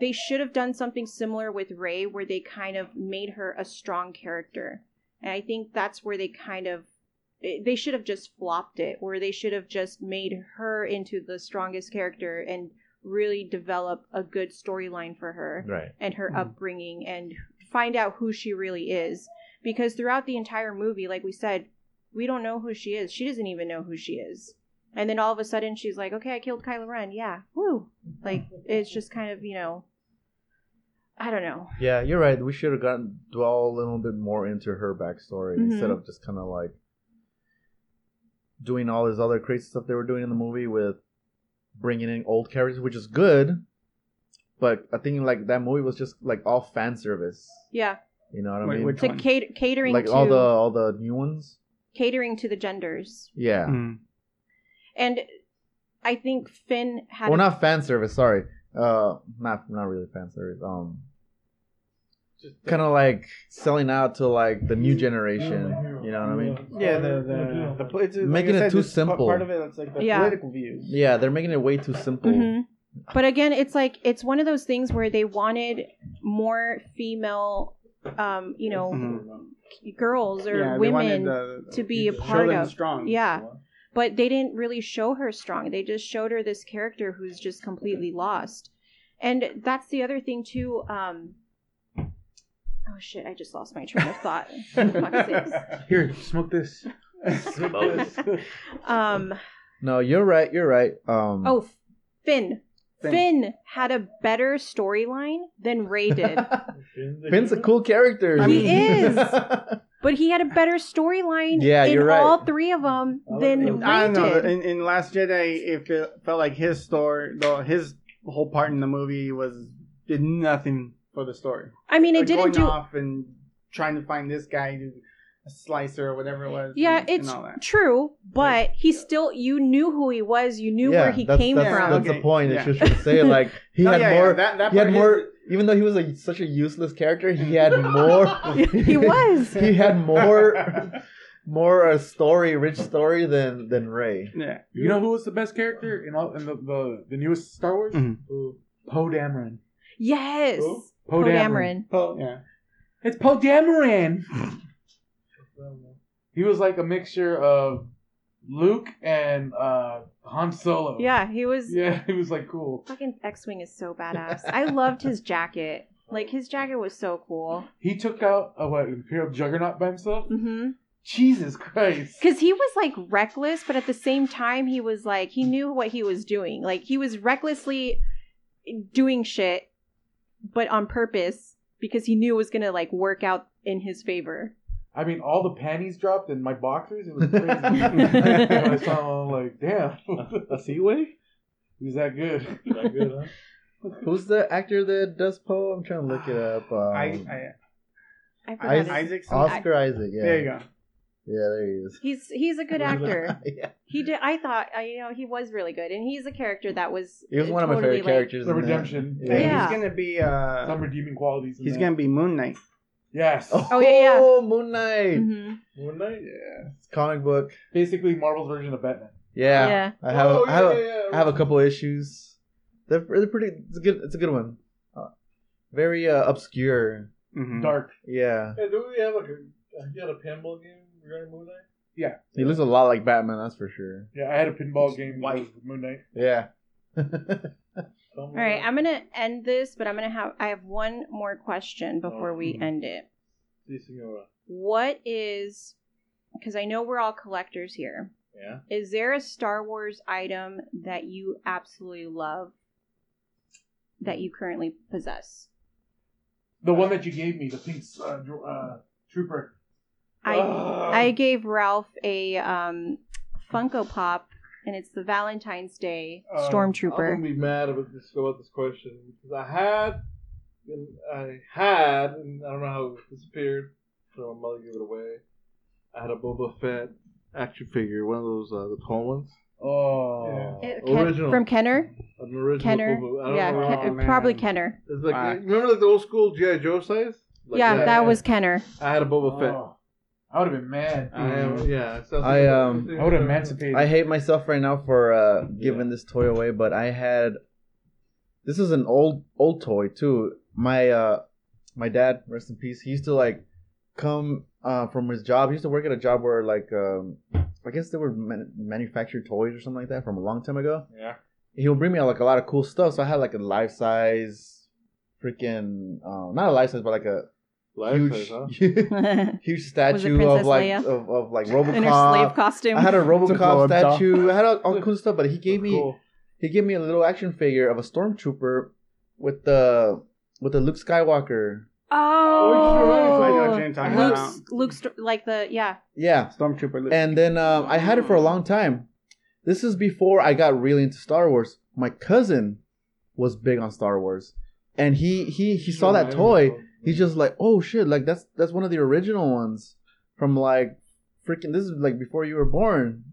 they should have done something similar with Rey where they kind of made her a strong character. And I think that's where they kind of they should have just flopped it where they should have just made her into the strongest character and really develop a good storyline for her Right. and her Mhm. upbringing and find out who she really is because throughout the entire movie like we said we don't know who she is she doesn't even know who she is and then all of a sudden she's like okay i killed kylo ren yeah woo like it's just kind of you know i don't know Yeah, you're right. We should have gotten dwell a little bit more into her backstory Mhm. instead of just kind of like doing all this other crazy stuff they were doing in the movie with bringing in old characters, which is good. But I think like that movie was just like all fan service. yeah You know what I Wait, mean? which To one? cat- catering like to all the all the new ones. catering to the genders, Yeah. Mm. And I think Finn had. Well, a- not fan service. Sorry. Uh, not not really fan service. Um, Just kind of like selling out to like the new generation. You know what I mean? Yeah, the the, the it's, like Making I it too simple. Part of it, it's like the Yeah. political views. Yeah, they're making it way too simple. Mhm. But again, it's like it's one of those things where they wanted more female, um, you know, Mhm. girls or Yeah, women, the- to be a part of- strong. yeah. But they didn't really show her strong. They just showed her this character who's just completely lost. And that's the other thing too. Um, oh shit! I just lost my train of thought. Fuck's sakes. Here, smoke this. um, No, you're right. You're right. Um, oh, Finn. Finn. Finn had a better storyline than Rey did. Finn's a cool character. He is. But he had a better storyline Yeah, in you're right. all three of them oh, than I Rey don't know. did. In, in Last Jedi, it fe- felt like his story, though his whole part in the movie was did nothing for the story. I mean, it Like, didn't going do. off and trying to find this guy to a slicer or whatever it was. Yeah, and, it's and all that. true, but he still. You knew who he was. You knew yeah, where he that's, came that's, from. That's the Okay, point. yeah. It's just to say like he No, had yeah, yeah, more. that- that he had part more. Is- Even though he was a, such a useless character, he had more. he was. he had more. More a story, rich story than than Rey. Yeah. You know who was the best character in all in the the, the newest Star Wars? Mhm. Poe Dameron. Yes. Poe Poe Dameron. Poe. yeah. It's Poe Dameron. He was like a mixture of Luke and uh, Han Solo. Yeah, he was. Yeah, he was like cool. Fucking X-wing is so badass. I loved his jacket. Like his jacket was so cool. He took out a what Imperial Juggernaut by himself. Mm-hmm. Jesus Christ. Because he was like reckless, but at the same time, he was like he knew what he was doing. Like he was recklessly doing shit, but on purpose because he knew it was gonna like work out in his favor. I mean, all the panties dropped in my boxers. It was crazy. When I saw him, I'm like, damn. A Seaway? He was that good. That good, huh? Who's the actor that does Poe? I'm trying to look it up. Um, I, I, I forgot Isaac- his- Isaac's. Oscar Isaac. Yeah. There you go. Yeah, there he is. He's he's a good actor. yeah. He did. I thought uh, you know he was really good, and he's a character that was. He was one of my favorite like- characters. The in that. redemption. Yeah. Yeah. He's gonna be. Uh, Some redeeming qualities. in he's that. gonna be Moon Knight. Yes. Oh, yeah, yeah. Oh, Moon Knight. Mhm. Moon Knight? Yeah. Comic book. Basically, Marvel's version of Batman. Yeah. Yeah. I have. Oh, I have. yeah, yeah, yeah. I have a couple issues. They're, they're pretty. It's a good. It's a good one. Uh, very uh, obscure. Mhm. Dark. Yeah. Hey, do we have like a, you had a pinball game regarding Moon Knight? Yeah. He looks a lot like Batman. That's for sure. Yeah, I had a pinball game White. with Moon Knight. Yeah. All right, I'm gonna end this, but I'm gonna have I have one more question before we Mhm. end it. Si, senora. What is because I know we're all collectors here. Yeah. Is there a Star Wars item that you absolutely love that you currently possess? The one that you gave me, the pink uh, uh, trooper. I Ugh. I gave Ralph a um, Funko Pop, and it's the Valentine's Day Stormtrooper. I'm gonna be mad about this about this question because I had, and I had, and I don't know how it disappeared. So my mother gave it away. I had a Boba Fett action figure, one of those uh, the tall ones, Oh. It- Ken- original. from Kenner, an original Kenner, Boba. I don't yeah, know. Oh, Ken- man. probably Kenner. It's like Wow. remember like the old school GI Joe size. Like yeah, that was Kenner. I had a Boba Fett. Oh. I would have been mad. I am, yeah. so I, um, I would have emancipated. I hate myself right now for uh, giving this toy away, but I had. This is an old old toy too. My uh, my dad, rest in peace. He used to like come uh, from his job. He used to work at a job where like um, I guess they were man- manufactured toys or something like that from a long time ago. Yeah. He would bring me like a lot of cool stuff. So I had like a life size, freaking uh, not a life size, but like a Life huge, size, huh? huge statue Princess of like Leia? of, of like In her slave RoboCop. costume. I had a blow RoboCop up doll. statue. I had all, all cool stuff, but he gave me Cool. he gave me a little action figure of a stormtrooper with the with the Luke Skywalker. oh, I know what you're talking Luke's, about. Luke's like the yeah. Yeah, Stormtrooper. Luke. and then um, I had it for a long time. This is before I got really into Star Wars. My cousin was big on Star Wars, and he he he saw that toy He's just like, oh shit, like that's that's one of the original ones from like freaking. This is like before you were born,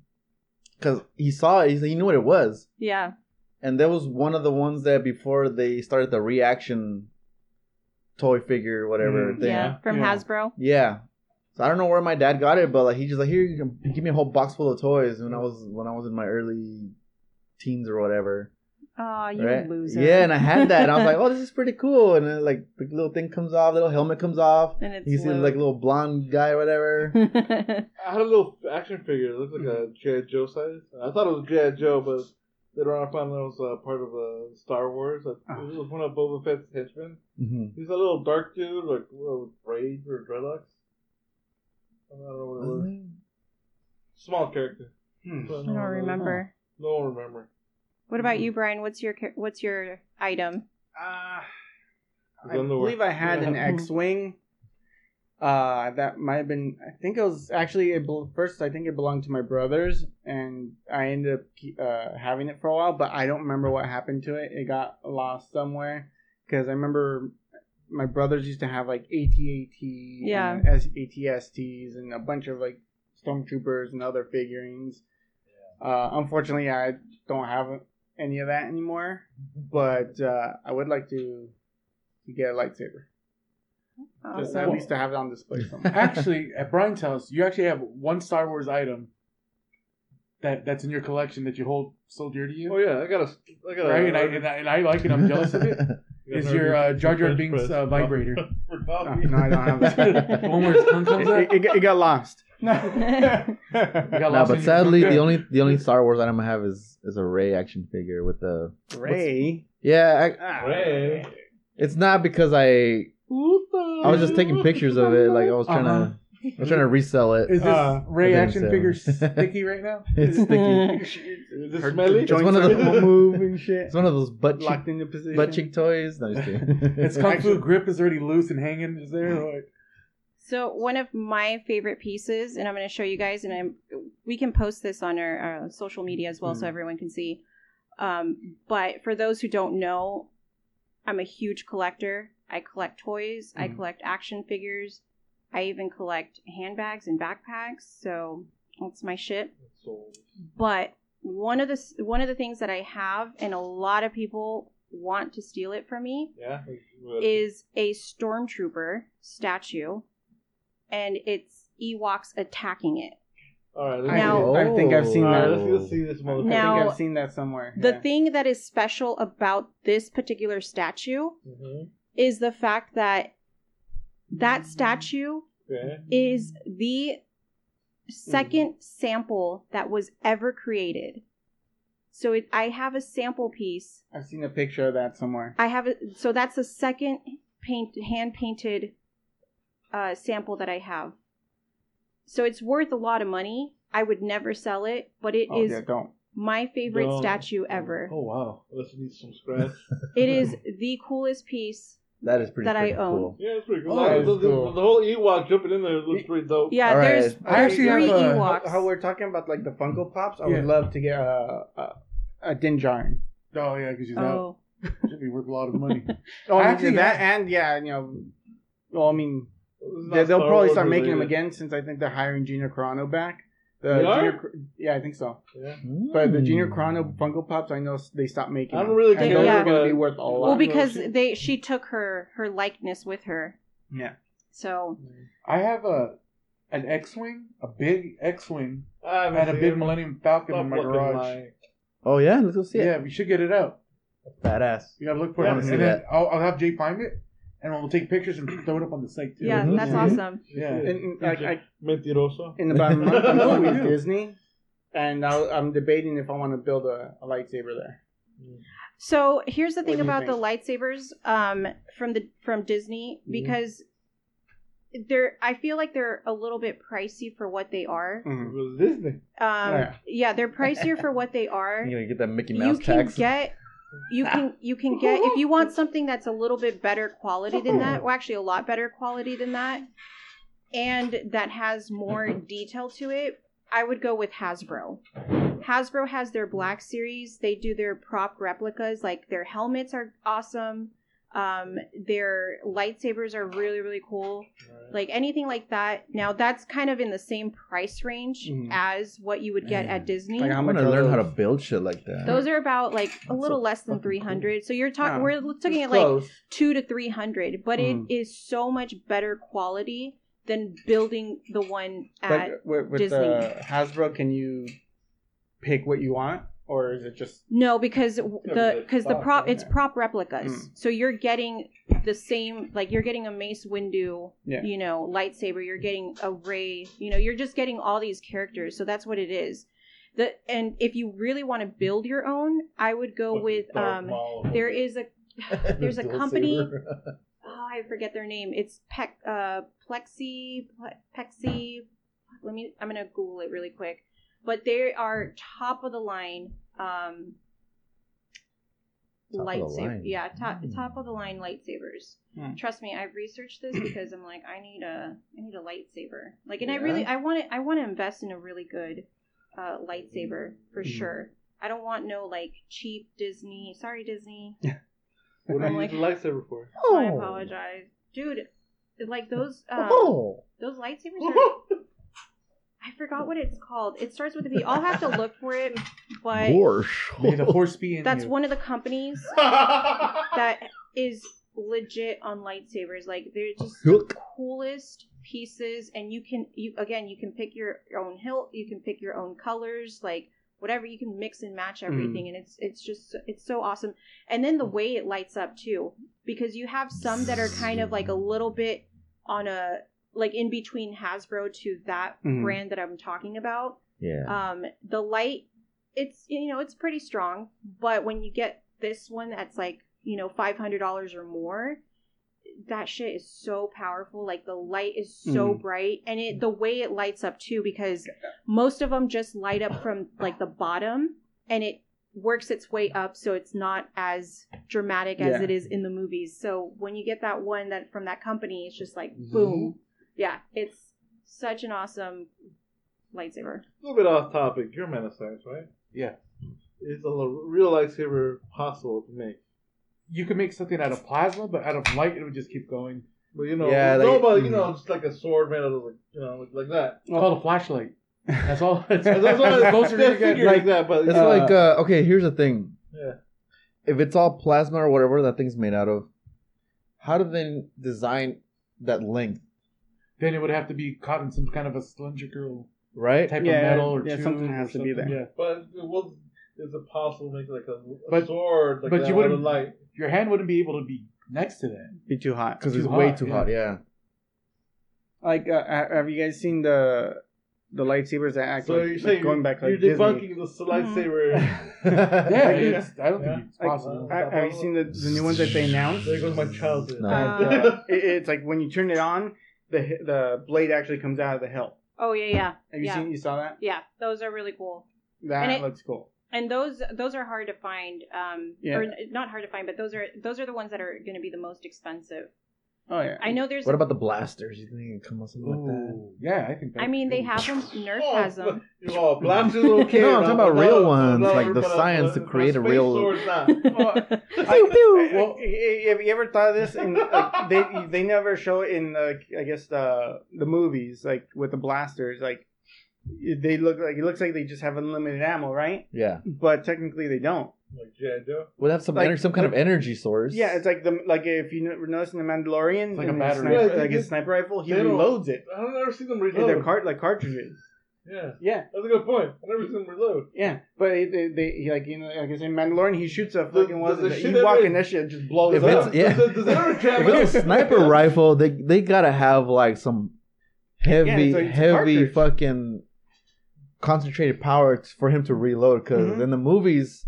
because he saw it. He, he knew what it was, Yeah. and that was one of the ones that before they started the reaction toy figure whatever Mm, thing. Yeah. From Yeah. Hasbro. Yeah. So I don't know where my dad got it, but like he just like here you can give me a whole box full of toys when I was when I was in my early teens or whatever. Oh, you right? loser. Yeah, and I had that, and I was like, oh, this is pretty cool. And then like the little thing comes off, little helmet comes off. And it's You see Luke. like a little blonde guy or whatever. I had a little action figure. It looked like a G.I. Joe size. I thought it was G.I. Joe, but later on I found out it was uh, part of uh, Star Wars. It was one of Boba Fett's henchmen. hmm He's a little dark dude, like well, with braids or dreadlocks. I don't know what it was. Small character. Hmm. I don't remember. No one remember. What about you, Brian? What's your char- what's your item? Uh, His I underwear. believe I had an Yeah. X-wing. Uh, that might have been. I think it was actually it bel- first. I think it belonged to my brothers, and I ended up ke- uh, having it for a while. But I don't remember what happened to it. It got lost somewhere because I remember my brothers used to have like AT-AT, Yeah. and S- ATSTs, and a bunch of like stormtroopers and other figurines. Uh, unfortunately, I don't have any of that anymore, but uh, I would like to, to get a lightsaber. Just Awesome. at least to have it on display somewhere. Actually, at Brian's house, you actually have one Star Wars item that that's in your collection that you hold so dear to you. Oh yeah, I got a, I got a, Right, and I, and, I, and I like it. I'm jealous of it. Is your uh, Jar Jar Binks uh, vibrator? No, no, I don't have that. The one where his tongue comes it, out. it, it it got lost. You got No, but sadly, the only the only Star Wars item I have is is a Rey action figure with the Rey. yeah. I, Ah, Rey. it's not because I I was just taking pictures of it. Like I was trying Uh-huh. to I was trying to resell it. Is this Uh, Rey action say figure sticky right now? it's sticky. Is this smelly? It's joints one of the- all move and shit. It's one of those butt cheek Locked into position. butt cheek toys. No, just kidding. Its kung fu grip is already loose and hanging. Is there? Or what? So one of my favorite pieces, and I'm going to show you guys, and I'm, we can post this on our uh, social media as well, so Mm. everyone can see. Um, but for those who don't know, I'm a huge collector. I collect toys. I Mm. collect action figures. I even collect handbags and backpacks. So that's my shit. But one of the one of the things that I have, and a lot of people want to steal it from me, Yeah. is a stormtrooper statue, and it's Ewoks attacking it. All right. Let's Now- see. I think I've seen All right, that. let's, let's see this motherfucker. Now- I think I've seen that somewhere. The yeah. thing that is special about this particular statue Mhm. is the fact that that statue Okay. is the second sample that was ever created. So it, I have a sample piece. I've seen a picture of that somewhere. I have a, so that's the second paint hand painted uh, sample that I have. So it's worth a lot of money. I would never sell it, but it Oh, is yeah, don't. my favorite Don't. statue ever. Oh wow! Let's need some scratch. It is the coolest piece. that is pretty That I own. cool. Yeah, it's pretty cool. Oh, the, that's the- the whole Ewok jumping in there looks pretty dope. Yeah, All right. there's, I there's actually have a- Ewoks. How, how we're talking about like the Funko Pops, I Yeah. would love to get a a, a Din Djarin. Oh yeah, because she's out. oh, Should be worth a lot of money. Oh, I actually, actually that and yeah, you know, well, I mean, It's not they, they'll probably start making them again since I think they're hiring Gina Carano back. The They? Junior, Cr- yeah, I think so. Yeah. But the. Junior hmm. Carano Funko Pops, I know they stopped making. I don't them. really And care, those yeah. are going to be worth a lot. well, because she- they she took her her likeness with her. yeah, So I have a an X-wing, a big X-wing, I haven't and a big it. Millennium Falcon Stop in my garage. like- Oh yeah, let's go see it. Yeah, we should get it out. Badass. You gotta look for Yeah, it, and see then. I'll, I'll have Jay find it, and we'll take pictures and throw it up on the site too. yeah, Mhm. that's Yeah. awesome. Yeah. and, and, like, I, Mentiroso. in about a month, I'm going with Disney, and I'll, I'm debating if I want to build a, a lightsaber there. So here's the What thing do you about the lightsabers um, from the from Disney Mm-hmm. because they're I feel like they're a little bit pricey for what they are. It Mhm. was Disney. Um, Yeah. yeah, they're pricier for what they are. You're gonna get that Mickey You Mouse can tax. get you can you can get if you want something that's a little bit better quality than that, well actually a lot better quality than that, and that has more detail to it, I would go with Hasbro. Hasbro has their Black Series. They do their prop replicas, like their helmets are awesome. Um, their lightsabers are really really cool. Like anything like that. Now that's kind of in the same price range Mhm. as what you would get at Disney. Like I'm gonna are learn how to build shit like that. Those are about like a That's little so less than fucking three hundred. So you're talking Yeah. we're looking at like Close. two to three hundred, but Mhm. it is so much better quality than building the one at. But with, with Disney. the Hasbro, can you pick what you want, or is it just no, because the because the prop prop, it's prop replicas, Mm. so you're getting the same like you're getting a Mace Windu, Yeah. you know, lightsaber. You're getting a Rey, you know, you're just getting all these characters. So that's what it is. The and if you really want to build your own, I would go with um. There is a there's a company- oh, I forget their name. It's Pec, uh, Plexi, Ple- Pexi. Let me, I'm gonna Google it really quick. But they are top of the line, um, Top of the lightsaber. Yeah, top Hmm. top of the line lightsabers. Hmm. Trust me, I've researched this because I'm like, I need a, I need a lightsaber. Like, and I really, I want to, I want to invest in a really good, uh, lightsaber for Mhm. sure. I don't want no like cheap Disney. Sorry, Disney. What do I'm you like- use the lightsaber for? Oh, I apologize, dude. Like those, um, Oh. those lightsabers are. I forgot what it's called. It starts with a V. I'll have to look for it, but Gorsh. May the force be in that's you. one of the companies that is legit on lightsabers. Like they're just the Hook. coolest pieces, and you can you again you can pick your, your own hilt, you can pick your own colors, like whatever you can mix and match hmm. everything, and it's it's just it's so awesome. And then the way it lights up too, because you have some that are kind of like a little bit on a like in between Hasbro to that Mhm. brand that I'm talking about Yeah. um the light it's you know it's pretty strong but when you get this one that's like you know $500 or more that shit is so powerful like the light is so Mm. bright and it the way it lights up too because most of them just light up from like the bottom and it works its way up so it's not as dramatic as Yeah. it is in the movies so when you get that one that from that company it's just like Mm-hmm. boom yeah it's such an awesome lightsaber A little bit off topic. You're a man of science, right? Yeah. Is a real lightsaber possible to make? You could make something out of plasma, but out of light, it would just keep going. But you know, Yeah, no, like- but you know, just like a sword made out of like you know, like that. It's called a flashlight. That's all. That's, That's that's what I closer you're gonna get. like that, but It's uh, like uh, okay. Here's the thing. Yeah. If it's all plasma or whatever that thing's made out of, how do they design that length? Then it would have to be caught in some kind of a cylindrical Right. type Yeah, of metal or yeah, tube something or has to be there. Yeah. But it was, is it possible to make like a, a But- sword? Like but you wouldn't- of light. Your hand wouldn't be able to be next to that. be too hot? Because Too it's way too yeah. hot. Yeah. Like, uh, have you guys seen the the lightsabers that act So like, you're like going back like you're Disney? debunking the lightsaber. Yeah, Like, I don't yeah. think it's Like, possible. ha- have you seen the, the new ones that they announced? there goes my childhood. No. Uh, it, it's like when you turn it on, the the blade actually comes out of the hilt. oh yeah yeah Have you Yeah. seen? You saw that? Yeah, those are really cool. That it- looks cool. And those those are hard to find. Um, Yeah. or not hard to find, but those are those are the ones that are going to be the most expensive. Oh yeah. I know there's. What about the blasters? You think it can come with something like that? Yeah, I think. That's I mean, they have them. Nerf Oh, has them. Oh, blasters okay. No, I'm talking about real not- ones, but like not- the but, science to create a real- sword's not. Well, Pew, pew. Well, have you ever thought of this? In, like, they they never show it in the I guess the the movies like with the blasters like they look like it looks like they just have unlimited ammo, right? Yeah. But technically they don't. Like G.I. Would have some Like- ener- some kind of energy source. Yeah, it's like the like if you n- notice in the Mandalorian, It's like a in his battery. sniper, Yeah, like they- his sniper rifle, he they don't- reloads it. I don't ever see them Yeah, reload. they're cart like cartridges. yeah, Yeah, that's a good point. I never seen them reload. yeah, but it, they, they he, like you know like I said, Mandalorian, he shoots a fucking does was the it? shit You walk ever- and that shit just blows If up. it's- yeah. Does, does it ever jam If it's a sniper rifle, they they gotta have like some heavy Yeah, it's a- it's a heavy cartridge. fucking concentrated power t- for him to reload. Because Mhm. in the movies,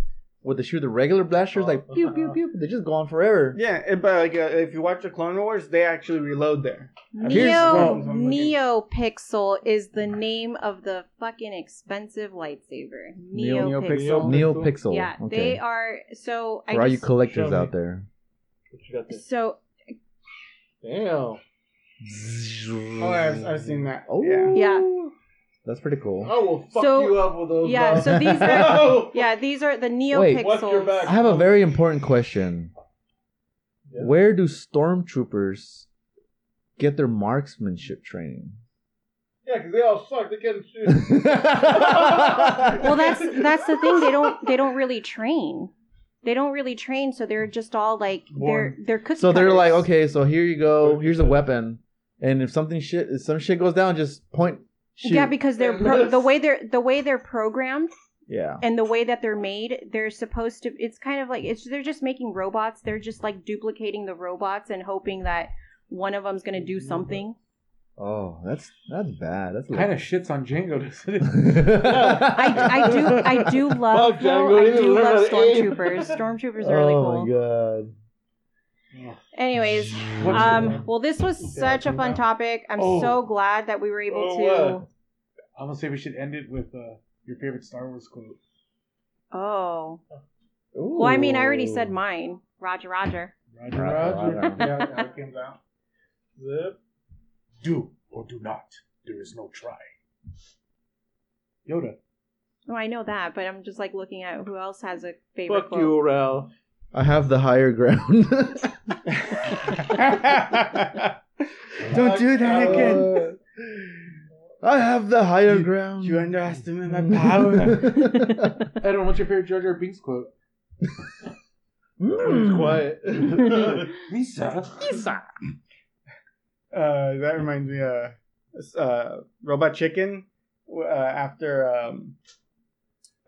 with the shoot the regular blasters, like Oh. pew pew pew, they just go on forever. Yeah, it- but like uh, if you watch the Clone Wars, they actually reload there. Here's- Neo Pixel is the name of the fucking expensive lightsaber. Neo- Neo Pixel. Neo- Pixel. Yeah, okay. they are. So I For all you collectors out there. What you got there? so Damn. Oh, I've, I've seen that. Oh Yeah. Yeah. That's pretty cool. I will fuck So- you up with those. yeah, so these are- yeah, these are the Wait. Watch your Neopixels. back. I have a very important question. Yeah. Where do stormtroopers get their marksmanship training? Yeah, because they all suck. They can't shoot. Well, that's that's the thing. They don't they don't really train. They don't really train, so they're just all like they're they're cookie so they're like, okay, so here you go. Here's a weapon, and if something shit, if some shit goes down, just point. Shoot. Yeah, because they're pro- the way they're the way they're programmed yeah. and the way that they're made. They're supposed to. It's kind of like it's they're just making robots. They're just like duplicating the robots and hoping that one of them's gonna do mm-hmm. something. Oh, that's that's bad. That's Kind of shits on Jango, doesn't it? I, I do I do love Fuck, Jango, I do love how to aim. stormtroopers. Stormtroopers are really oh cool. my god. Anyways, um, well, this was such a fun topic. I'm Oh. so glad that we were able Oh, to. what? I'm gonna say we should end it with uh, your favorite Star Wars quote. Oh, well, I mean, I already said mine. Roger, Roger. Roger, Roger, Roger. Roger. Yeah, that comes out. Zip. Do or do not. There is no try. Yoda. Oh, I know that, but I'm just like looking at who else has a favorite Fuck quote. you, Ralph. I have the higher ground. Don't do that again. Uh, I have the higher You- ground. You underestimate my power. Adam, what's your favorite Jar Jar Binks quote? It's quiet. Misa. Uh, that reminds me, uh, uh, Robot Chicken. Uh, after, um,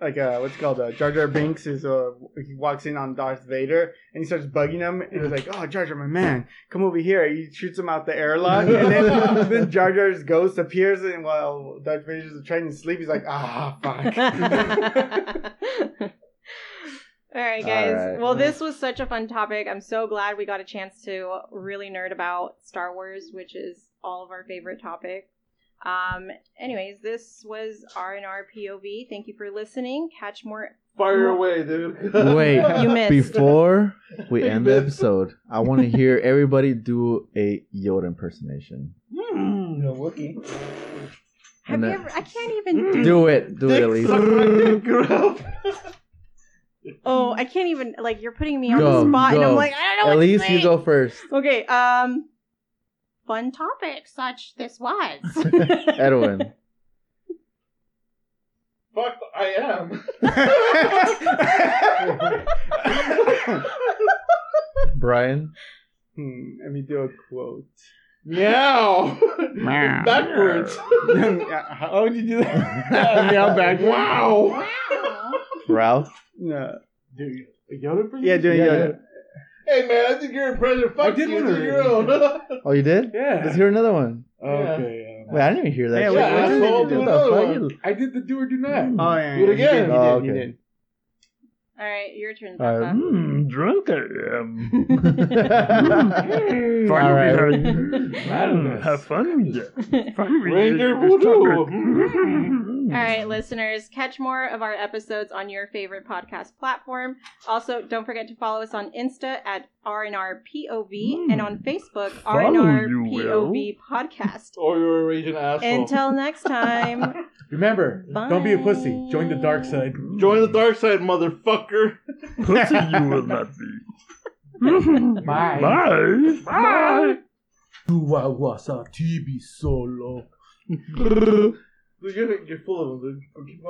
like, uh, what's it called? Uh, Jar Jar Binks is, uh, he walks in on Darth Vader and he starts bugging him. And he's like, "Oh, Jar Jar, my man, come over here." He shoots him out the airlock, and then, then Jar Jar's ghost appears, and while Darth Vader's trying to sleep, he's like, "Ah, fuck." All right, guys. All right. Well, this was such a fun topic. I'm so glad we got a chance to really nerd about Star Wars, which is all of our favorite topic. Um, anyways, this was RNR POV. Thank you for listening. Catch more. Fire away, dude. Wait, You missed. before we end the episode, I want to hear everybody do a Yoda impersonation. No Wookiee. Have And you ever? I can't even do. Do it. Do it, at least. Suck my dick, Ralph. Oh, I can't even. Like you're putting me on Go, the spot, and. I'm like, I don't know. At what to least you go first. Okay. Um. Fun topic, such this was. Edwin. Fuck, I am. Brian. Hmm, let me do a quote. Meow. Backwards. How would you do that? Meow back. Wow. Wow. Ralph. No. Dude, a Yoda impression? Yeah, doing Yeah, Yoda. Hey man, I think you're impressive. Fuck I did you. one Do already. your own. Oh, you did? Yeah. Let's hear another one. Okay. um, Wait, I didn't even hear that. Yeah, shit. wait, yeah, what did asshole, do do? What the another fuck? one. You- I did the do or do not. Oh, yeah. Do it You again. did, you Oh, did, you okay. did. All right, your turn, Uh, Papa. mm, drunk I am. Fun All right. with her. Have fun with it. Fun with Ranger it. Voodoo. All right, mm-hmm. listeners, catch more of our episodes on your favorite podcast platform. Also, don't forget to follow us on Insta at RNRPOV and mm. on Facebook Follow you, RNRPOV Podcast. Or you're a raging asshole. Until next time, Remember, don't be a pussy. Join the dark side. Join the dark side, motherfucker. Pussy you will not be. Bye. Bye. Bye. Dua was a TV solo. Dude, you're, you're full of them, dude. Keep